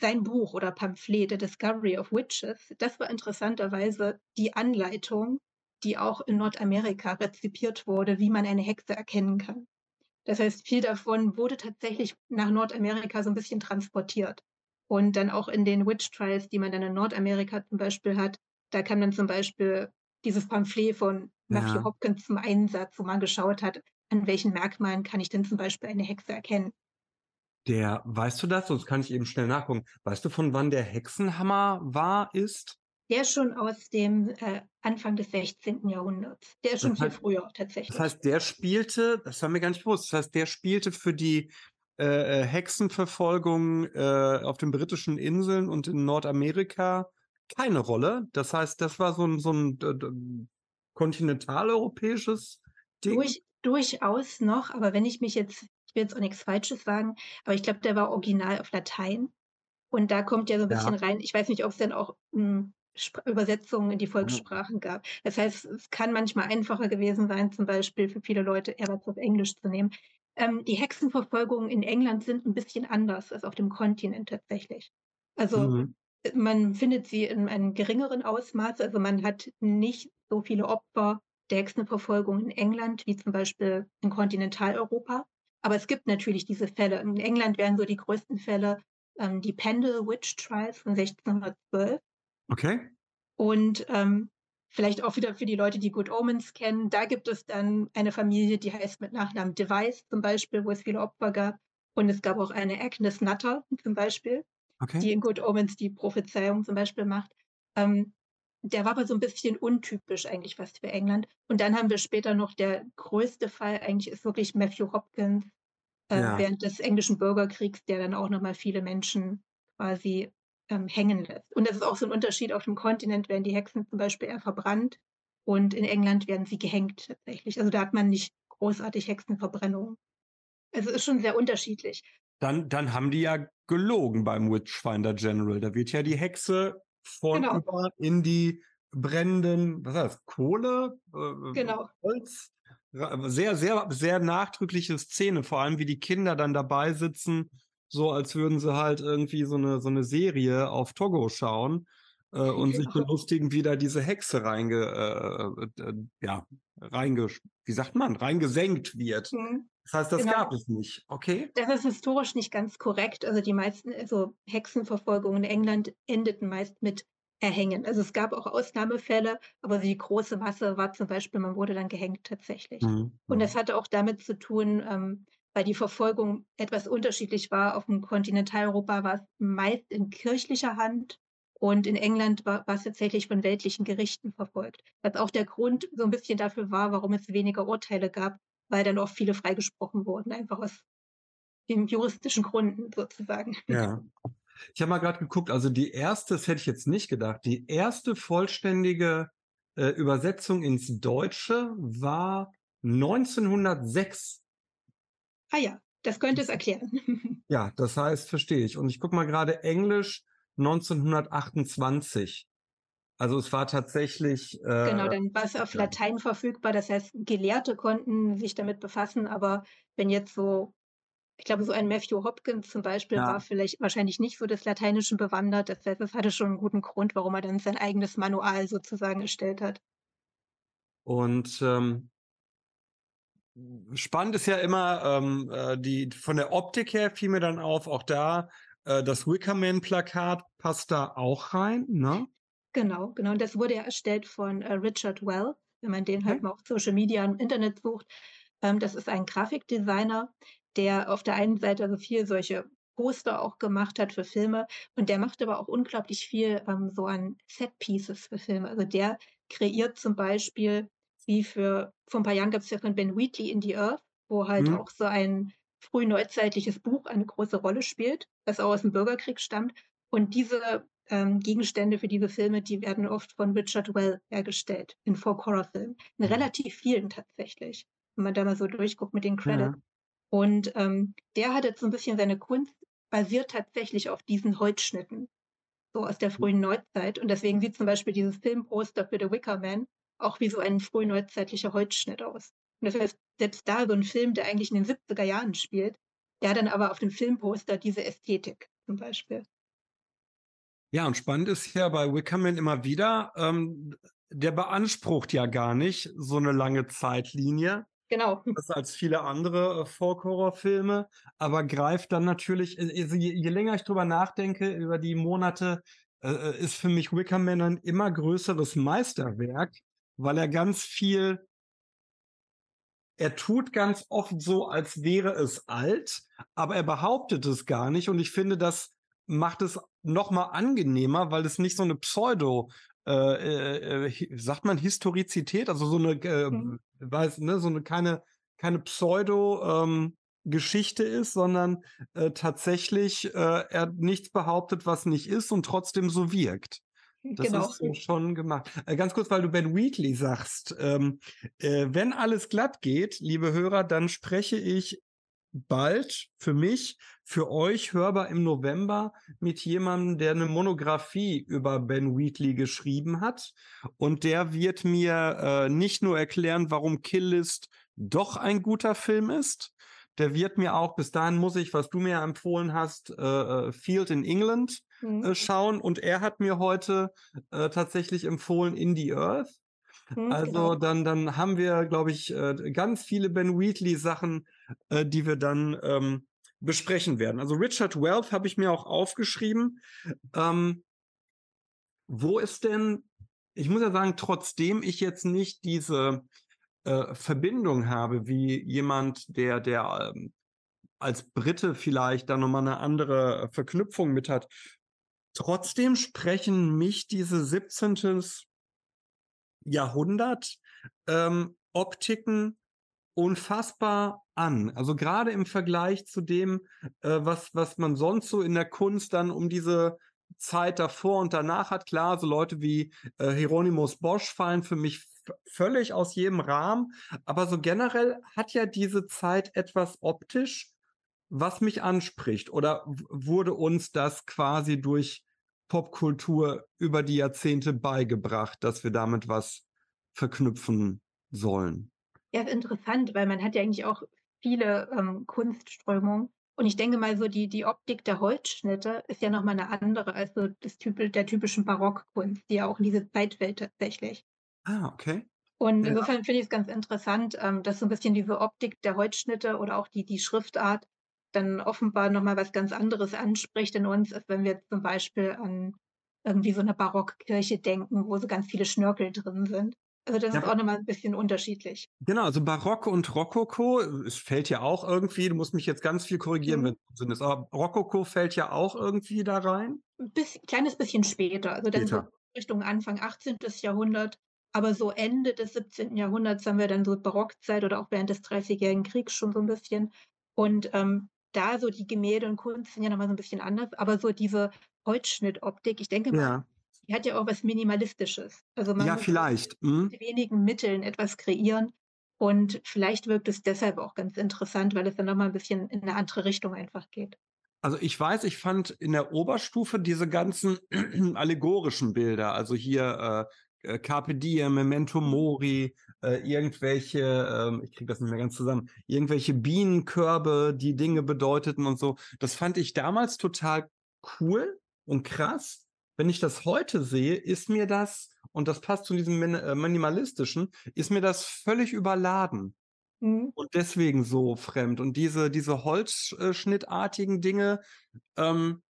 sein Buch oder Pamphlet, The Discovery of Witches, das war interessanterweise die Anleitung, die auch in Nordamerika rezipiert wurde, wie man eine Hexe erkennen kann. Das heißt, viel davon wurde tatsächlich nach Nordamerika so ein bisschen transportiert. Und dann auch in den Witch Trials, die man dann in Nordamerika zum Beispiel hat, da kam dann zum Beispiel dieses Pamphlet von Matthew Ja. Hopkins zum Einsatz, wo man geschaut hat, an welchen Merkmalen kann ich denn zum Beispiel eine Hexe erkennen. Der, weißt du das? Sonst kann ich eben schnell nachgucken. Weißt du, von wann der Hexenhammer war, ist? Der schon aus dem äh, Anfang des 16. Jahrhunderts. Der ist schon Das viel heißt- früher tatsächlich. Das heißt, der spielte, das haben wir gar nicht gewusst, das heißt, der spielte für die äh, äh, Hexenverfolgung äh, auf den britischen Inseln und in Nordamerika keine Rolle. Das heißt, das war so ein, so ein kontinentaleuropäisches Ding. Durch, durchaus noch, aber wenn ich mich jetzt, will jetzt auch nichts Falsches sagen, aber ich glaube, der war original auf Latein. Und da kommt ja so ein Ja. bisschen rein. Ich weiß nicht, ob es dann auch hm, Übersetzungen in die Mhm. Volkssprachen gab. Das heißt, es kann manchmal einfacher gewesen sein, zum Beispiel für viele Leute was auf Englisch zu nehmen. Ähm, die Hexenverfolgungen in England sind ein bisschen anders als auf dem Kontinent tatsächlich. Also Mhm. man findet sie in einem geringeren Ausmaß. Also man hat nicht so viele Opfer der Hexenverfolgung in England wie zum Beispiel in Kontinentaleuropa. Aber es gibt natürlich diese Fälle. In England wären so die größten Fälle ähm, die Pendle Witch Trials von 1612. Okay. Und ähm, vielleicht auch wieder für die Leute, die Good Omens kennen, da gibt es dann eine Familie, die heißt mit Nachnamen Device zum Beispiel, wo es viele Opfer gab. Und es gab auch eine Agnes Nutter zum Beispiel Okay. die in Good Omens die Prophezeiung zum Beispiel macht. Ähm, der war aber so ein bisschen untypisch eigentlich fast für England. Und dann haben wir später noch der größte Fall, eigentlich ist wirklich Matthew Hopkins äh, Ja. während des englischen Bürgerkriegs, der dann auch nochmal viele Menschen quasi ähm, hängen lässt. Und das ist auch so ein Unterschied. Auf dem Kontinent werden die Hexen zum Beispiel eher verbrannt und in England werden sie gehängt tatsächlich. Also da hat man nicht großartig Hexenverbrennungen. Also ist schon sehr unterschiedlich. Dann, dann haben die ja gelogen beim Witchfinder General. Da wird ja die Hexe von Genau. über in die brennenden, was heißt, Kohle, äh, Genau. Holz. Sehr, sehr, sehr nachdrückliche Szene, vor allem wie die Kinder dann dabei sitzen, so als würden sie halt irgendwie so eine, so eine Serie auf Togo schauen äh, und sich Genau. belustigen, wie da diese Hexe reinge, äh, äh, ja, reinge, wie sagt man, reingesenkt wird. Mhm. Das heißt, das Genau. gab es nicht. Okay. Das ist historisch nicht ganz korrekt. Also die meisten, also Hexenverfolgungen in England endeten meist mit Erhängen. Also es gab auch Ausnahmefälle, aber die große Masse war zum Beispiel, man wurde dann gehängt tatsächlich. Mhm. Und das hatte auch damit zu tun, ähm, weil die Verfolgung etwas unterschiedlich war. Auf dem Kontinentaleuropa war es meist in kirchlicher Hand und in England war, war es tatsächlich von weltlichen Gerichten verfolgt. Was auch der Grund so ein bisschen dafür war, warum es weniger Urteile gab, weil dann auch viele freigesprochen wurden, einfach aus den juristischen Gründen sozusagen. Ja. Ich habe mal gerade geguckt, also die erste, das hätte ich jetzt nicht gedacht, die erste vollständige äh, Übersetzung ins Deutsche war 1906. Ah ja, das könnte es erklären. Ja, das heißt, verstehe ich. Und ich gucke mal gerade Englisch 1928. Also es war tatsächlich. Äh, Genau, dann war es auf ja. Latein verfügbar. Das heißt, Gelehrte konnten sich damit befassen, aber wenn jetzt so, ich glaube, so ein Matthew Hopkins zum Beispiel Ja. war vielleicht wahrscheinlich nicht so des Lateinischen bewandert. Das heißt, es hatte schon einen guten Grund, warum er dann sein eigenes Manual sozusagen erstellt hat. Und ähm, spannend ist ja immer, ähm, äh, die von der Optik her fiel mir dann auf, auch da, äh, das Wickerman-Plakat passt da auch rein, ne? Genau, genau. Und das wurde ja erstellt von äh, Richard Well, wenn man den halt Okay. mal auf Social Media im Internet sucht. Ähm, das ist ein Grafikdesigner, der auf der einen Seite also viel solche Poster auch gemacht hat für Filme und der macht aber auch unglaublich viel ähm, so an Set-Pieces für Filme. Also der kreiert zum Beispiel, wie für, vor ein paar Jahren gab es ja von Ben Wheatley in the Earth, wo halt Mhm. auch so ein frühneuzeitliches Buch eine große Rolle spielt, das auch aus dem Bürgerkrieg stammt. Und diese ähm, Gegenstände für diese Filme, die werden oft von Richard Well hergestellt in Folk-Horror-Filmen. In Mhm. relativ vielen tatsächlich, wenn man da mal so durchguckt mit den Credits. Ja. Und ähm, der hat jetzt so ein bisschen seine Kunst basiert tatsächlich auf diesen Holzschnitten, so aus der frühen Neuzeit. Und deswegen sieht zum Beispiel dieses Filmposter für The Wicker Man auch wie so ein frühneuzeitlicher Holzschnitt aus. Und das heißt, selbst da so ein Film, der eigentlich in den 70er Jahren spielt, der hat dann aber auf dem Filmposter diese Ästhetik zum Beispiel. Ja, und spannend ist ja bei Wickerman immer wieder, ähm, der beansprucht ja gar nicht so eine lange Zeitlinie, Genau. das als viele andere äh, Folk-Horror-Filme, aber greift dann natürlich, äh, also je, je länger ich drüber nachdenke, über die Monate, äh, äh, ist für mich Wickerman ein immer größeres Meisterwerk, weil er ganz viel, er tut ganz oft so, als wäre es alt, aber er behauptet es gar nicht und ich finde, das macht es noch mal angenehmer, weil es nicht so eine Pseudo äh, äh, sagt man Historizität, also so eine, äh, mhm. Weiß, ne, so eine keine, keine Pseudo, ähm, Geschichte ist, sondern äh, tatsächlich äh, er nichts behauptet, was nicht ist und trotzdem so wirkt. Das genau. ist so schon gemacht. Äh, ganz kurz, weil du Ben Wheatley sagst. Ähm, äh, wenn alles glatt geht, liebe Hörer, dann spreche ich bald für mich, für euch hörbar im November mit jemandem, der eine Monographie über Ben Wheatley geschrieben hat. Und der wird mir äh, nicht nur erklären, warum Kill List doch ein guter Film ist, der wird mir auch, bis dahin muss ich, was du mir empfohlen hast, äh, äh Field in England mhm. äh, schauen. Und er hat mir heute äh, tatsächlich empfohlen In the Earth. Mhm, also genau. dann, dann haben wir, glaube ich, äh, ganz viele Ben Wheatley Sachen, äh, die wir dann ähm, besprechen werden. Also Richard Wealth habe ich mir auch aufgeschrieben. Ähm, wo ist denn, ich muss ja sagen, trotzdem ich jetzt nicht diese äh, Verbindung habe, wie jemand, der, der ähm, als Brite vielleicht da nochmal eine andere Verknüpfung mit hat. Trotzdem sprechen mich diese 17. Jahrhundert ähm, Optiken unfassbar an. Also gerade im Vergleich zu dem, äh, was, was man sonst so in der Kunst dann um diese Zeit davor und danach hat. Klar, so Leute wie äh, Hieronymus Bosch fallen für mich völlig aus jedem Rahmen. Aber so generell hat ja diese Zeit etwas optisch, was mich anspricht. Oder wurde uns das quasi durch Popkultur über die Jahrzehnte beigebracht, dass wir damit was verknüpfen sollen? Ja, interessant, weil man hat ja eigentlich auch viele ähm, Kunstströmungen. Und ich denke mal, so die, die Optik der Holzschnitte ist ja nochmal eine andere als so das Typ, der typischen Barockkunst, die ja auch in diese Zeit fällt tatsächlich. Ah, okay. Und ja. insofern finde ich es ganz interessant, ähm, dass so ein bisschen diese Optik der Holzschnitte oder auch die, die Schriftart dann offenbar nochmal was ganz anderes anspricht in uns, als wenn wir zum Beispiel an irgendwie so eine Barockkirche denken, wo so ganz viele Schnörkel drin sind. Also das ja, ist auch nochmal ein bisschen unterschiedlich. Genau, also Barock und Rokoko, es fällt ja auch irgendwie, du musst mich jetzt ganz viel korrigieren, mhm. wenn es Sinn ist, aber Rokoko fällt ja auch irgendwie da rein? Ein bisschen, kleines bisschen später, also dann später. so Richtung Anfang 18. Jahrhundert aber so Ende des 17. Jahrhunderts haben wir dann so Barockzeit oder auch während des Dreißigjährigen Kriegs schon so ein bisschen. Und ähm, da so die Gemälde und Kunst sind ja nochmal so ein bisschen anders, aber so diese Holzschnittoptik, ich denke mal, ja. Die hat ja auch was Minimalistisches. Also man ja, vielleicht. Mhm. mit wenigen Mitteln etwas kreieren. Und vielleicht wirkt es deshalb auch ganz interessant, weil es dann nochmal ein bisschen in eine andere Richtung einfach geht. Also ich weiß, ich fand in der Oberstufe diese ganzen allegorischen Bilder, also hier äh, äh, Carpe Diem, Memento Mori, äh, irgendwelche, äh, ich kriege das nicht mehr ganz zusammen, irgendwelche Bienenkörbe, die Dinge bedeuteten und so. Das fand ich damals total cool und krass. Wenn ich das heute sehe, ist mir das, und das passt zu diesem Min äh, minimalistischen, ist mir das völlig überladen. Mhm. Und deswegen so fremd. Und diese, diese Holzschnittartigen Dinge, ähm,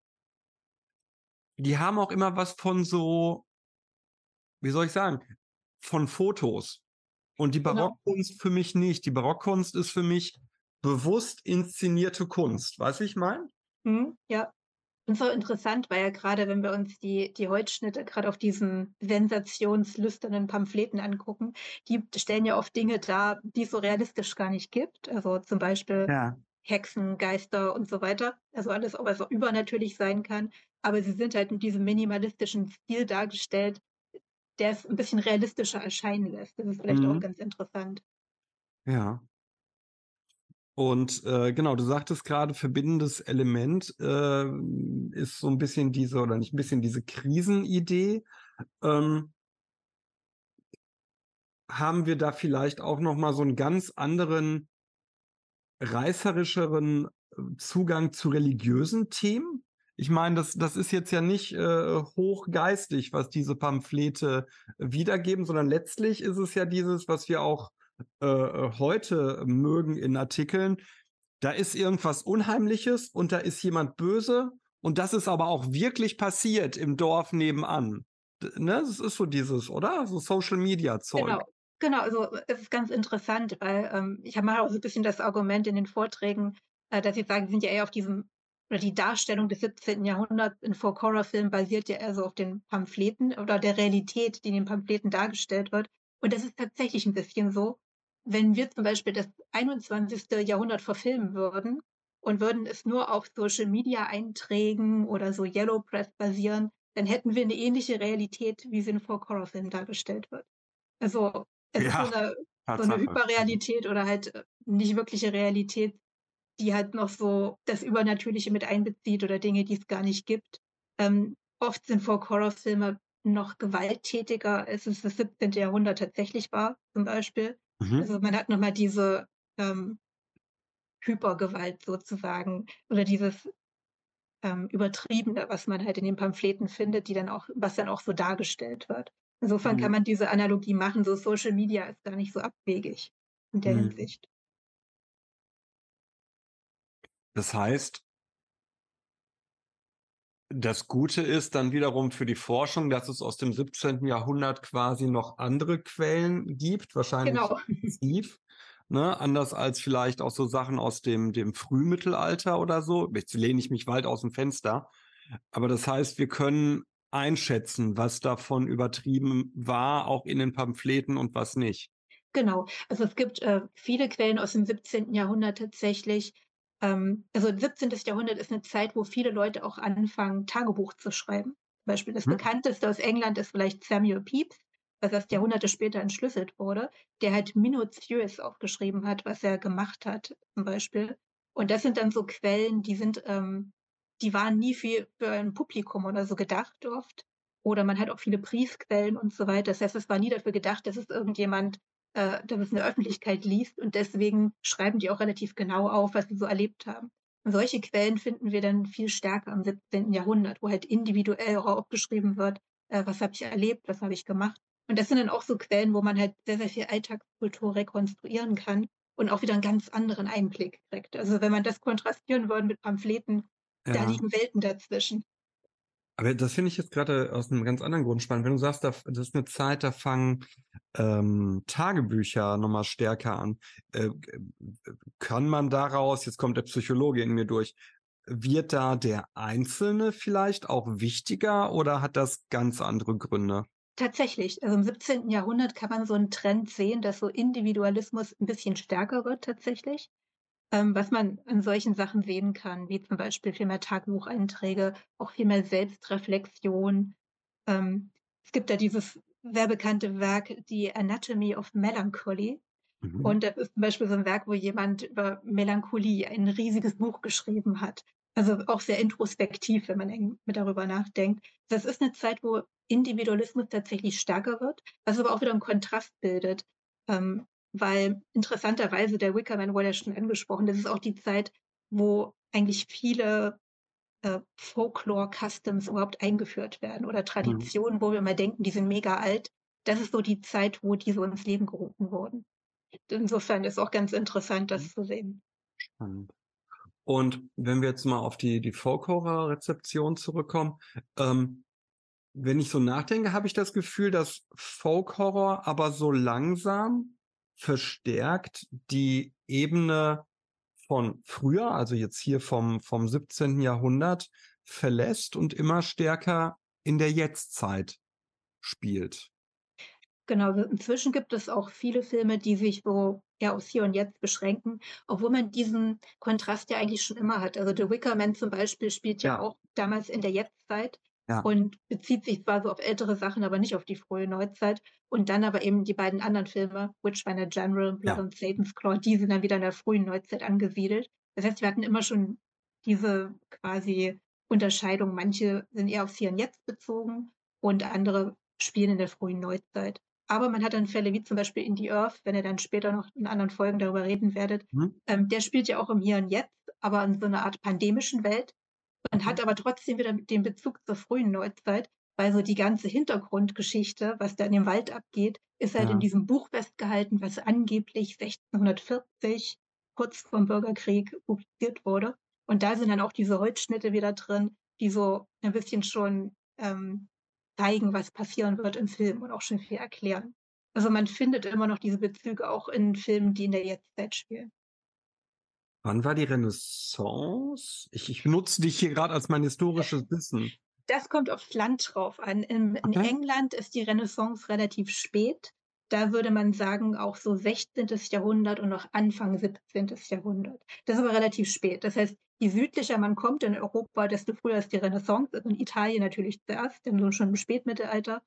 die haben auch immer was von so, wie soll ich sagen, von Fotos. Und die genau. Barockkunst genau. für mich nicht. Die Barockkunst ist für mich bewusst inszenierte Kunst. Weißt du, ich meine? Mhm, ja. Und so interessant, weil ja gerade, wenn wir uns die, die Holzschnitte gerade auf diesen sensationslüsternen Pamphleten angucken, die stellen ja oft Dinge dar, die es so realistisch gar nicht gibt. Also zum Beispiel ja. Hexen, Geister und so weiter. Also alles, was auch übernatürlich sein kann. Aber sie sind halt in diesem minimalistischen Stil dargestellt, der es ein bisschen realistischer erscheinen lässt. Das ist vielleicht mhm. auch ganz interessant. Ja. Und äh, genau, du sagtest gerade, verbindendes Element äh, ist so ein bisschen diese, oder nicht ein bisschen diese Krisenidee. Ähm, haben wir da vielleicht auch noch mal so einen ganz anderen, reißerischeren äh, Zugang zu religiösen Themen? ich meine, das, das ist jetzt ja nicht äh, hochgeistig, was diese Pamphlete wiedergeben, sondern letztlich ist es ja dieses, was wir auch äh, heute mögen in Artikeln. Da ist irgendwas Unheimliches und da ist jemand böse und das ist aber auch wirklich passiert im Dorf nebenan. Ne? Das ist so dieses, oder? So Social Media Zeug. Genau. Genau, also es ist ganz interessant, weil ähm, ich habe mal auch so ein bisschen das Argument in den Vorträgen, äh, dass ich sage, wir sind ja eher auf diesem oder die Darstellung des 17. Jahrhunderts in Folk-Horror-Filmen basiert ja eher so auf den Pamphleten oder der Realität, die in den Pamphleten dargestellt wird. Und das ist tatsächlich ein bisschen so. Wenn wir zum Beispiel das 21. Jahrhundert verfilmen würden und würden es nur auf Social-Media-Einträgen oder so Yellow Press basieren, dann hätten wir eine ähnliche Realität, wie sie in Folk-Horror-Filmen dargestellt wird. Also es ja, ist so eine, so eine Hyperrealität oder halt äh, nicht wirkliche Realität, die halt noch so das Übernatürliche mit einbezieht oder Dinge, die es gar nicht gibt. Ähm, oft sind Folk-Horror-Filme noch gewalttätiger, als es das 17. Jahrhundert tatsächlich war, zum Beispiel. Mhm. Also man hat nochmal diese ähm, Hypergewalt sozusagen oder dieses ähm, Übertriebene, was man halt in den Pamphleten findet, die dann auch, was dann auch so dargestellt wird. Insofern mhm. kann man diese Analogie machen, so Social Media ist gar nicht so abwegig in der mhm. Hinsicht. Das heißt, das Gute ist dann wiederum für die Forschung, dass es aus dem 17. Jahrhundert quasi noch andere Quellen gibt, wahrscheinlich genau. Intensiv, ne? anders als vielleicht auch so Sachen aus dem, dem Frühmittelalter oder so. Jetzt lehne ich mich weit aus dem Fenster. Aber das heißt, wir können einschätzen, was davon übertrieben war, auch in den Pamphleten und was nicht. Genau. Also es gibt äh, viele Quellen aus dem 17. Jahrhundert tatsächlich, ähm, also 17. Jahrhundert ist eine Zeit, wo viele Leute auch anfangen, Tagebuch zu schreiben. Zum Beispiel das hm. bekannteste aus England ist vielleicht Samuel Pepys, was erst Jahrhunderte später entschlüsselt wurde, der halt minutiös aufgeschrieben hat, was er gemacht hat, zum Beispiel. Und das sind dann so Quellen, die sind, ähm, die waren nie für, für ein Publikum oder so gedacht oft. Oder man hat auch viele Briefquellen und so weiter. Das heißt, es war nie dafür gedacht, dass es irgendjemand äh, dass es in der Öffentlichkeit liest und deswegen schreiben die auch relativ genau auf, was sie so erlebt haben. Und solche Quellen finden wir dann viel stärker im 17. Jahrhundert, wo halt individuell auch aufgeschrieben wird, äh, was habe ich erlebt, was habe ich gemacht. Und das sind dann auch so Quellen, wo man halt sehr, sehr viel Alltagskultur rekonstruieren kann und auch wieder einen ganz anderen Einblick kriegt. Also wenn man das kontrastieren würde mit Pamphleten, ja. da liegen Welten dazwischen. Aber das finde ich jetzt gerade aus einem ganz anderen Grund spannend. Wenn du sagst, das ist eine Zeit, da fangen ähm, Tagebücher nochmal stärker an. Äh, kann man daraus, jetzt kommt der Psychologe in mir durch, wird da der Einzelne vielleicht auch wichtiger oder hat das ganz andere Gründe? Tatsächlich. Also im 17. Jahrhundert kann man so einen Trend sehen, dass so Individualismus ein bisschen stärker wird tatsächlich was man an solchen Sachen sehen kann, wie zum Beispiel viel mehr Tagebucheinträge, auch viel mehr Selbstreflexion. Ähm, es gibt da dieses sehr bekannte Werk, die Anatomy of Melancholy. Mhm. Und das ist zum Beispiel so ein Werk, wo jemand über Melancholie ein riesiges Buch geschrieben hat. Also auch sehr introspektiv, wenn man mit darüber nachdenkt. Das ist eine Zeit, wo Individualismus tatsächlich stärker wird, was aber auch wieder einen Kontrast bildet. Ähm, weil interessanterweise der Wickerman wurde ja schon angesprochen, das ist auch die Zeit, wo eigentlich viele äh, Folklore-Customs überhaupt eingeführt werden oder mhm. Traditionen, mhm. wo wir mal denken, die sind mega alt. Das ist so die Zeit, wo die so ins Leben gerufen wurden. Insofern ist auch ganz interessant, das mhm. zu sehen. Spannend. Und wenn wir jetzt mal auf die, die Folk-Horror-Rezeption zurückkommen, ähm, wenn ich so nachdenke, habe ich das Gefühl, dass Folk-Horror aber so langsam verstärkt die Ebene von früher, also jetzt hier vom, vom 17. Jahrhundert, verlässt und immer stärker in der Jetztzeit spielt. Genau, inzwischen gibt es auch viele Filme, die sich so eher aufs Hier und Jetzt beschränken, obwohl man diesen Kontrast ja eigentlich schon immer hat. Also The Wicker Man zum Beispiel spielt ja, ja auch damals in der Jetztzeit ja. und bezieht sich zwar so auf ältere Sachen, aber nicht auf die frühe Neuzeit. Und dann aber eben die beiden anderen Filme, Witchfinder General, Blood ja. und Satan's Claw, die sind dann wieder in der frühen Neuzeit angesiedelt. Das heißt, wir hatten immer schon diese quasi Unterscheidung. Manche sind eher aufs Hier und Jetzt bezogen und andere spielen in der frühen Neuzeit. Aber man hat dann Fälle wie zum Beispiel In the Earth, wenn ihr dann später noch in anderen Folgen darüber reden werdet. Mhm. Ähm, der spielt ja auch im Hier und Jetzt, aber in so einer Art pandemischen Welt und hat aber trotzdem wieder den Bezug zur frühen Neuzeit, weil so die ganze Hintergrundgeschichte, was da in dem Wald abgeht, ist halt ja. in diesem Buch festgehalten, was angeblich 1640 kurz vor Bürgerkrieg publiziert wurde. Und da sind dann auch diese Holzschnitte wieder drin, die so ein bisschen schon ähm, zeigen, was passieren wird im Film und auch schon viel erklären. Also man findet immer noch diese Bezüge auch in Filmen, die in der Jetztzeit spielen. Wann war die Renaissance? Ich, ich benutze dich hier gerade als mein historisches Wissen. Das kommt aufs Land drauf an. In, in Okay. England ist die Renaissance relativ spät. Da würde man sagen, auch so 16. Jahrhundert und noch Anfang 17. Jahrhundert. Das ist aber relativ spät. Das heißt, je südlicher man kommt in Europa, desto früher ist die Renaissance. Also in Italien natürlich zuerst, dann so schon im Spätmittelalter.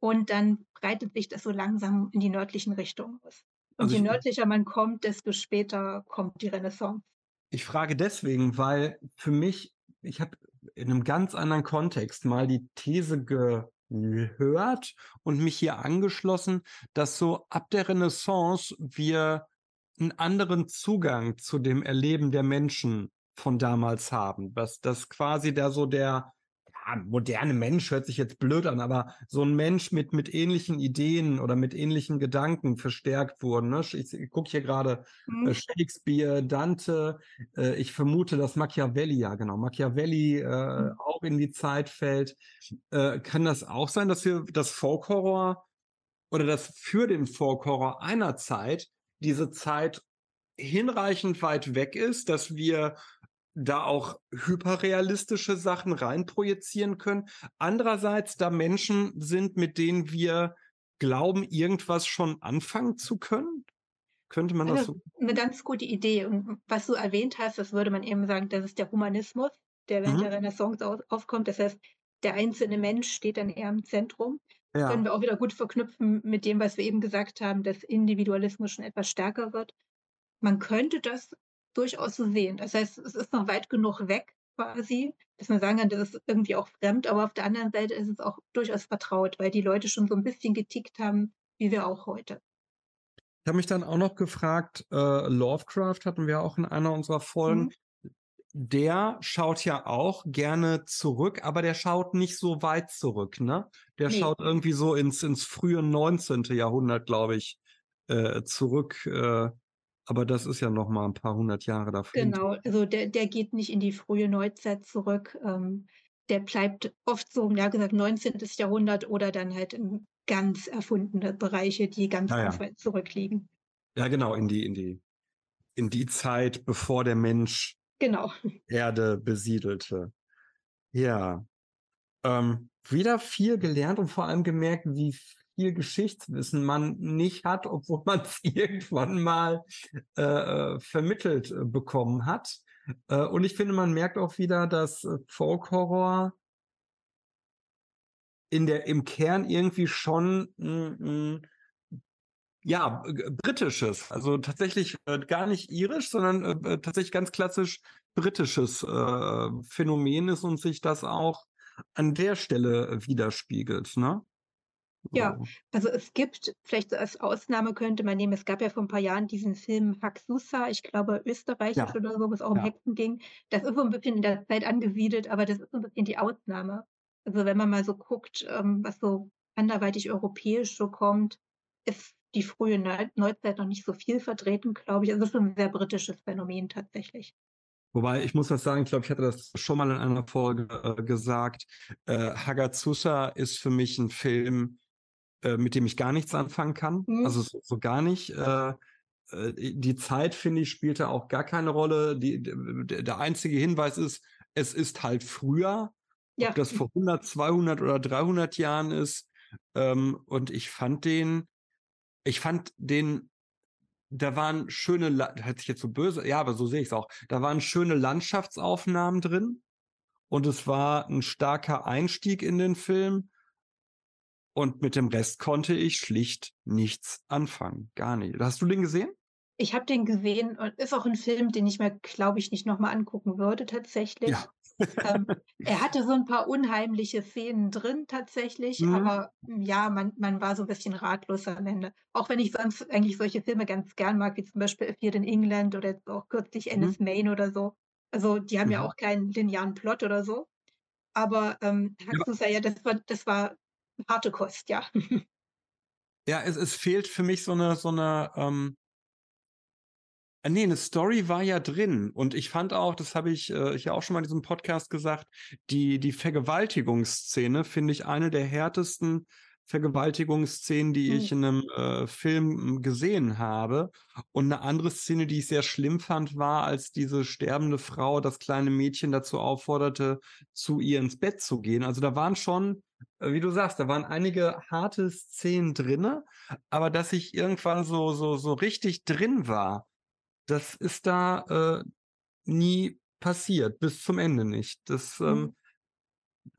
Und dann breitet sich das so langsam in die nördlichen Richtungen aus. Und Also je ich- nördlicher man kommt, desto später kommt die Renaissance. Ich frage deswegen, weil für mich, ich habe in einem ganz anderen Kontext mal die These gehört und mich hier angeschlossen, dass so ab der Renaissance wir einen anderen Zugang zu dem Erleben der Menschen von damals haben. Was das quasi da so der ja, moderne Mensch hört sich jetzt blöd an, aber so ein Mensch mit, mit ähnlichen Ideen oder mit ähnlichen Gedanken verstärkt wurden. Ne? Ich, ich gucke hier gerade Hm? äh, Shakespeare, Dante, äh, ich vermute, dass Machiavelli, ja genau, Machiavelli äh, Mhm. auch in die Zeit fällt. Äh, kann das auch sein, dass wir das Folk-Horror oder das für den Folk-Horror einer Zeit diese Zeit hinreichend weit weg ist, dass wir da auch hyperrealistische Sachen reinprojizieren können. Andererseits, da Menschen sind, mit denen wir glauben, irgendwas schon anfangen zu können. Könnte man das Also, so? eine ganz gute Idee. Und was du erwähnt hast, das würde man eben sagen, das ist der Humanismus, der während Mhm. der Renaissance au aufkommt. Das heißt, der einzelne Mensch steht dann eher im Zentrum. Das Ja. können wir auch wieder gut verknüpfen mit dem, was wir eben gesagt haben, dass Individualismus schon etwas stärker wird. Man könnte das durchaus so sehen. Das heißt, es ist noch weit genug weg quasi, dass man sagen kann, das ist irgendwie auch fremd, aber auf der anderen Seite ist es auch durchaus vertraut, weil die Leute schon so ein bisschen getickt haben, wie wir auch heute. Ich habe mich dann auch noch gefragt, äh, Lovecraft hatten wir auch in einer unserer Folgen. Mhm. Der schaut ja auch gerne zurück, aber der schaut nicht so weit zurück, ne? Der Ne. schaut irgendwie so ins, ins frühe 19. Jahrhundert, glaube ich, äh, zurück. Äh, aber das ist ja noch mal ein paar hundert Jahre davor. Genau, also der, der geht nicht in die frühe Neuzeit zurück. Ähm, der bleibt oft so, ja gesagt, 19. Jahrhundert oder dann halt in ganz erfundene Bereiche, die ganz, ja. ganz weit zurückliegen. Ja, genau, in die, in die, in die Zeit, bevor der Mensch Genau. Erde besiedelte. Ja. Ähm, wieder viel gelernt und vor allem gemerkt, wie viel Geschichtswissen man nicht hat, obwohl man es irgendwann mal äh, äh, vermittelt äh, bekommen hat. Äh, und ich finde, man merkt auch wieder, dass äh, Folk Horror in der, im Kern irgendwie schon mm, mm, ja, britisches, also tatsächlich äh, gar nicht irisch, sondern äh, äh, tatsächlich ganz klassisch britisches äh, Phänomen ist und sich das auch an der Stelle äh, widerspiegelt, ne? Ja. So. Also es gibt, vielleicht als Ausnahme könnte man nehmen, es gab ja vor ein paar Jahren diesen Film Haxusa, ich glaube österreichisch Ja. oder so, wo es auch um Ja. Hexen ging. Das ist so ein bisschen in der Zeit angesiedelt, aber das ist so ein bisschen die Ausnahme. Also wenn man mal so guckt, ähm, was so anderweitig europäisch so kommt, ist die frühe Neu Neuzeit noch nicht so viel vertreten, glaube ich. Also es ist ein sehr britisches Phänomen tatsächlich. Wobei, ich muss was sagen, ich glaube, ich hatte das schon mal in einer Folge äh, gesagt. Äh, Hagazusa ist für mich ein Film, äh, mit dem ich gar nichts anfangen kann. Mhm. Also so, so gar nicht. Äh, äh, die Zeit, finde ich, spielte auch gar keine Rolle. Die, der, einzige Hinweis ist, es ist halt früher. Ja. Ob das vor 100, 200 oder 300 Jahren ist. Ähm, und ich fand den, ich fand den, da waren schöne, hört sich jetzt so böse, ja, aber so sehe ich es auch. Da waren schöne Landschaftsaufnahmen drin. Und es war ein starker Einstieg in den Film. Und mit dem Rest konnte ich schlicht nichts anfangen. Gar nicht. Hast du den gesehen? Ich habe den gesehen und ist auch ein Film, den ich mir, glaube ich, nicht nochmal angucken würde tatsächlich. Ja. ähm, er hatte so ein paar unheimliche Szenen drin tatsächlich, Mhm. aber mm, ja, man, man war so ein bisschen ratlos am Ende. Auch wenn ich sonst eigentlich solche Filme ganz gern mag, wie zum Beispiel Fear in England oder jetzt auch kürzlich Mhm. Ennis Main oder so. Also die haben ja Mhm. auch keinen linearen Plot oder so. Aber ähm, Ja. Ja, das war, das war harte Kost, ja. Ja, es, es fehlt für mich so eine, so eine, ähm, äh, nee, eine Story war ja drin. Und ich fand auch, das habe ich äh, ja auch schon mal in diesem Podcast gesagt, die, die Vergewaltigungsszene finde ich eine der härtesten Vergewaltigungsszenen, die ich Mhm. in einem äh, Film gesehen habe. Und eine andere Szene, die ich sehr schlimm fand, war, als diese sterbende Frau das kleine Mädchen dazu aufforderte, zu ihr ins Bett zu gehen. Also da waren schon, wie du sagst, da waren einige harte Szenen drinne, aber dass ich irgendwann so so so richtig drin war, das ist da äh, nie passiert, bis zum Ende nicht. Das ähm, Mhm.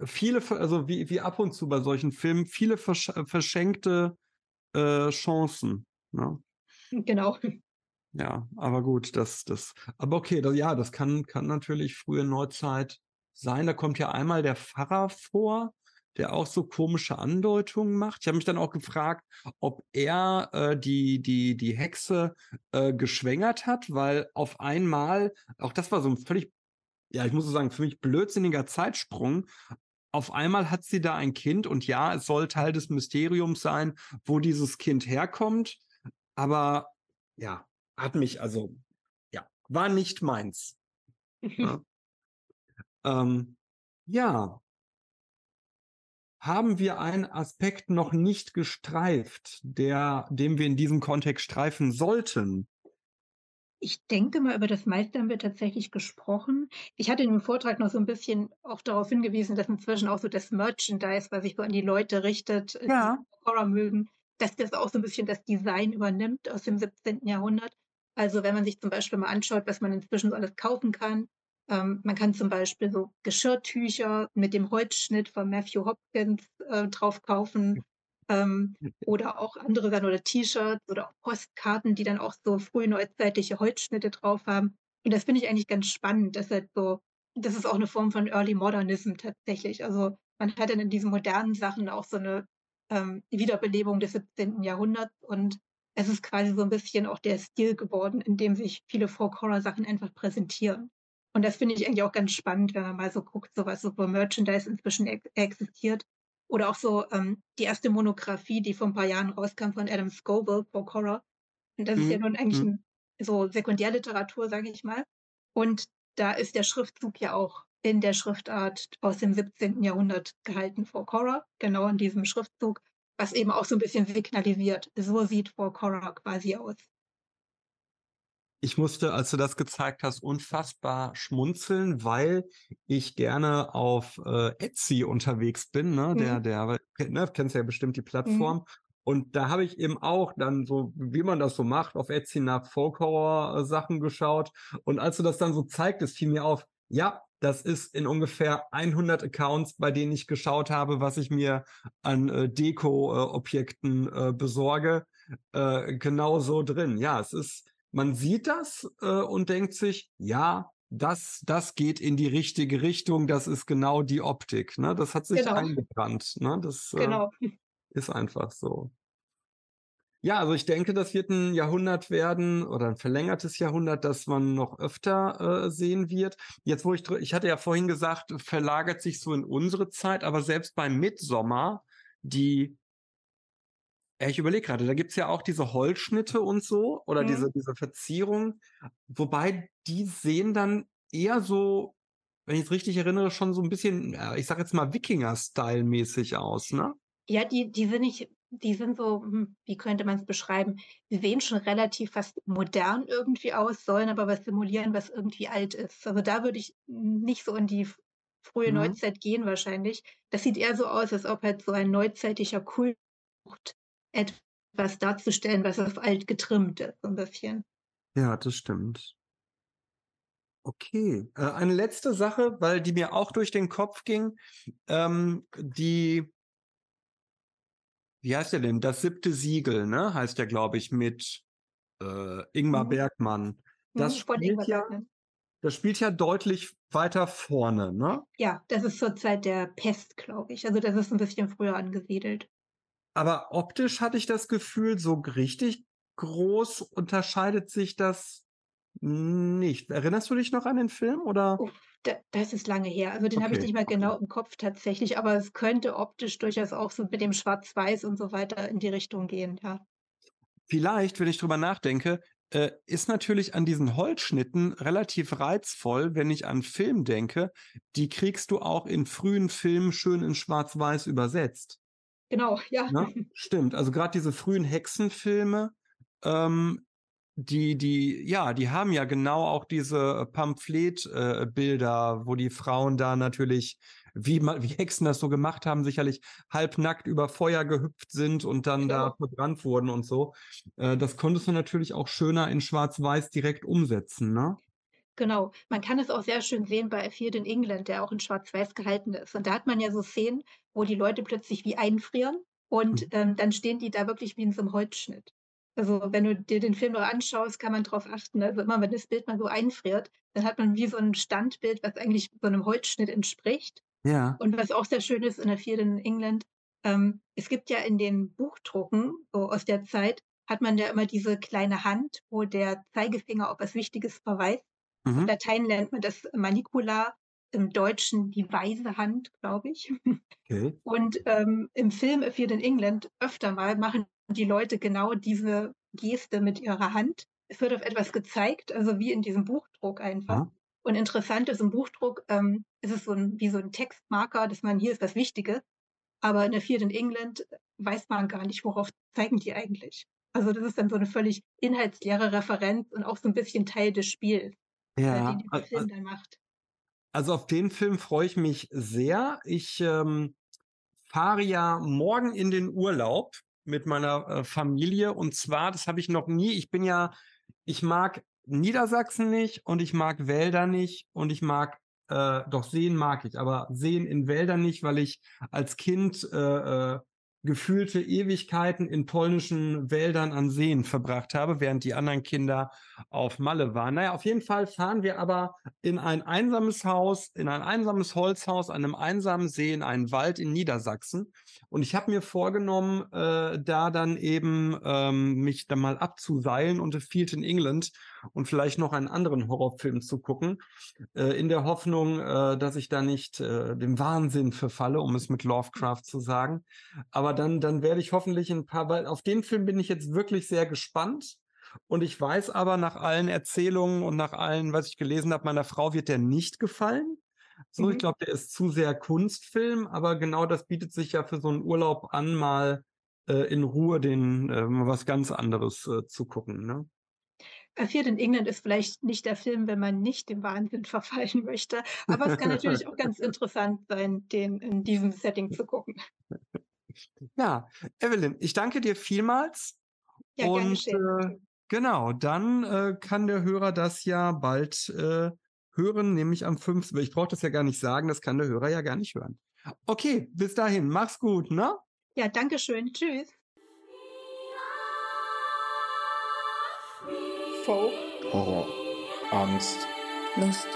viele, also wie, wie ab und zu bei solchen Filmen, viele versch verschenkte äh, Chancen. Ne? Genau. Ja, aber gut, das, das, aber okay, das, ja, das kann, kann natürlich frühe Neuzeit sein. Da kommt ja einmal der Pfarrer vor, der auch so komische Andeutungen macht. Ich habe mich dann auch gefragt, ob er äh, die, die, die Hexe äh, geschwängert hat, weil auf einmal, auch das war so ein völlig, ja, ich muss so sagen, für mich blödsinniger Zeitsprung. Auf einmal hat sie da ein Kind und ja, es soll Teil des Mysteriums sein, wo dieses Kind herkommt. Aber ja, hat mich also, ja, war nicht meins. Ja. Ähm, ja. Haben wir einen Aspekt noch nicht gestreift, der, den wir in diesem Kontext streifen sollten? Ich denke mal, über das meiste haben wir tatsächlich gesprochen. Ich hatte in dem Vortrag noch so ein bisschen auch darauf hingewiesen, dass inzwischen auch so das Merchandise, was sich so an die Leute richtet, äh, die Ja. Horror mögen, dass das auch so ein bisschen das Design übernimmt aus dem 17. Jahrhundert. Also, wenn man sich zum Beispiel mal anschaut, was man inzwischen so alles kaufen kann. Ähm, man kann zum Beispiel so Geschirrtücher mit dem Holzschnitt von Matthew Hopkins, äh, drauf kaufen, ähm, oder auch andere Sachen oder T-Shirts oder Postkarten, die dann auch so frühneuzeitliche Holzschnitte drauf haben. Und das finde ich eigentlich ganz spannend, dass halt so das ist auch eine Form von Early Modernism tatsächlich. Also, man hat dann in diesen modernen Sachen auch so eine ähm, Wiederbelebung des 17. Jahrhunderts und es ist quasi so ein bisschen auch der Stil geworden, in dem sich viele Folk-Horror-Sachen einfach präsentieren. Und das finde ich eigentlich auch ganz spannend, wenn man mal so guckt, so was so für Merchandise inzwischen ex existiert. Oder auch so ähm, die erste Monographie, die vor ein paar Jahren rauskam von Adam Scoville, Folk Horror. Und das ist ja Mhm. nun eigentlich Mhm. ein, so Sekundärliteratur, sage ich mal. Und da ist der Schriftzug ja auch in der Schriftart aus dem 17. Jahrhundert gehalten, Folk Horror, genau in diesem Schriftzug, was eben auch so ein bisschen signalisiert. So sieht Folk Horror quasi aus. Ich musste, als du das gezeigt hast, unfassbar schmunzeln, weil ich gerne auf äh, Etsy unterwegs bin. Ne? Der, Mhm. der, ne, kennst ja bestimmt die Mhm. Plattform. Und da habe ich eben auch dann so, wie man das so macht, auf Etsy nach Folk-Horror-Sachen geschaut. Und als du das dann so zeigtest, fiel mir auf, ja, das ist in ungefähr 100 Accounts, bei denen ich geschaut habe, was ich mir an äh, Deko-Objekten äh, besorge, äh, genau so drin. Ja, es ist, man sieht das äh, und denkt sich, ja, das, das geht in die richtige Richtung, das ist genau die Optik. Ne? Das hat sich Genau. eingebrannt. Ne? Das äh, Genau. ist einfach so. Ja, also ich denke, das wird ein Jahrhundert werden oder ein verlängertes Jahrhundert, das man noch öfter äh, sehen wird. Jetzt, wo ich, ich hatte ja vorhin gesagt, verlagert sich so in unsere Zeit, aber selbst beim Midsommer, die, ich überlege gerade, da gibt's ja auch diese Holzschnitte und so oder Mhm. diese, diese Verzierung, wobei die sehen dann eher so, wenn ich es richtig erinnere, schon so ein bisschen, ich sag jetzt mal Wikinger-Style-mäßig aus, ne? Ja, die, die sind nicht, die sind so, hm, wie könnte man es beschreiben? Die sehen schon relativ fast modern irgendwie aus, sollen aber was simulieren, was irgendwie alt ist. Also da würde ich nicht so in die frühe Mhm. Neuzeit gehen wahrscheinlich. Das sieht eher so aus, als ob halt so ein neuzeitlicher Kult etwas darzustellen, was auf alt getrimmt ist, so ein bisschen. Ja, das stimmt. Okay. Äh, eine letzte Sache, weil die mir auch durch den Kopf ging. Ähm, die, wie heißt der denn? Das siebte Siegel, ne? Heißt der, glaube ich, mit äh, Ingmar Mhm. Bergmann. Das Hm, von spielt ja, das spielt ja deutlich weiter vorne, ne? Ja, das ist zur Zeit der Pest, glaube ich. Also das ist ein bisschen früher angesiedelt. Aber optisch hatte ich das Gefühl, so richtig groß unterscheidet sich das nicht. Erinnerst du dich noch an den Film oder? Da das ist lange her. Also, den habe ich Okay, nicht mehr okay. genau im Kopf tatsächlich, aber es könnte optisch durchaus auch so mit dem Schwarz-Weiß und so weiter in die Richtung gehen, ja. Vielleicht, wenn ich drüber nachdenke, äh, ist natürlich an diesen Holzschnitten relativ reizvoll, wenn ich an Film denke. Die kriegst du auch in frühen Filmen schön in Schwarz-Weiß übersetzt. Genau, ja. Ne? Stimmt. Also gerade diese frühen Hexenfilme, ähm, die, die, ja, die haben ja genau auch diese Pamphletbilder, äh, wo die Frauen da natürlich, wie, wie Hexen das so gemacht haben, sicherlich halbnackt über Feuer gehüpft sind und dann genau. da verbrannt wurden und so. Äh, das konntest du natürlich auch schöner in Schwarz-Weiß direkt umsetzen, ne? Genau. Man kann es auch sehr schön sehen bei A Field in England, der auch in Schwarz-Weiß gehalten ist. Und da hat man ja so Szenen, wo die Leute plötzlich wie einfrieren und mhm. ähm, dann stehen die da wirklich wie in so einem Holzschnitt. Also wenn du dir den Film noch anschaust, kann man darauf achten. Also immer wenn das Bild mal so einfriert, dann hat man wie so ein Standbild, was eigentlich so einem Holzschnitt entspricht. Ja. Und was auch sehr schön ist in der Field in England, ähm, es gibt ja in den Buchdrucken so aus der Zeit, hat man ja immer diese kleine Hand, wo der Zeigefinger auf was Wichtiges verweist. Mhm. Latein nennt man das Manicula, im Deutschen die weise Hand, glaube ich. Okay. Und ähm, im Film A Field in England öfter mal machen die Leute genau diese Geste mit ihrer Hand. Es wird auf etwas gezeigt, also wie in diesem Buchdruck einfach. Ja. Und interessant ist, im Buchdruck ähm, ist es so ein, wie so ein Textmarker, dass man hier ist was Wichtiges. Aber in der Field in England weiß man gar nicht, worauf zeigen die eigentlich. Also das ist dann so eine völlig inhaltsleere Referenz und auch so ein bisschen Teil des Spiels ja, den der Film dann macht. Also auf den Film freue ich mich sehr. Ich ähm, fahre ja morgen in den Urlaub mit meiner äh, Familie und zwar, das habe ich noch nie. Ich bin ja, ich mag Niedersachsen nicht und ich mag Wälder nicht und ich mag äh, doch Seen mag ich, aber Seen in Wäldern nicht, weil ich als Kind äh, äh, gefühlte Ewigkeiten in polnischen Wäldern an Seen verbracht habe, während die anderen Kinder auf Malle waren. Naja, auf jeden Fall fahren wir aber in ein einsames Haus, in ein einsames Holzhaus an einem einsamen See in einen Wald in Niedersachsen. Und ich habe mir vorgenommen, äh, da dann eben ähm, mich da mal abzuseilen und The Field in England und vielleicht noch einen anderen Horrorfilm zu gucken, äh, in der Hoffnung, äh, dass ich da nicht äh, dem Wahnsinn verfalle, um es mit Lovecraft zu sagen. Aber dann, dann werde ich hoffentlich ein paar, weil auf den Film bin ich jetzt wirklich sehr gespannt. Und ich weiß aber nach allen Erzählungen und nach allen, was ich gelesen habe, meiner Frau wird der nicht gefallen. So, mhm. ich glaube, der ist zu sehr Kunstfilm, aber genau das bietet sich ja für so einen Urlaub an, mal äh, in Ruhe den äh, was ganz anderes äh, zu gucken. Ne? Passiert in England ist vielleicht nicht der Film, wenn man nicht dem Wahnsinn verfallen möchte. Aber es kann natürlich auch ganz interessant sein, den in diesem Setting zu gucken. Ja, Evelyn, ich danke dir vielmals. Ja, und äh, genau, dann äh, kann der Hörer das ja bald äh, hören, nämlich am 5. Ich brauche das ja gar nicht sagen, das kann der Hörer ja gar nicht hören. Okay, bis dahin, mach's gut, ne? Ja, danke schön. Tschüss. Folk, Horror, Angst, Lust.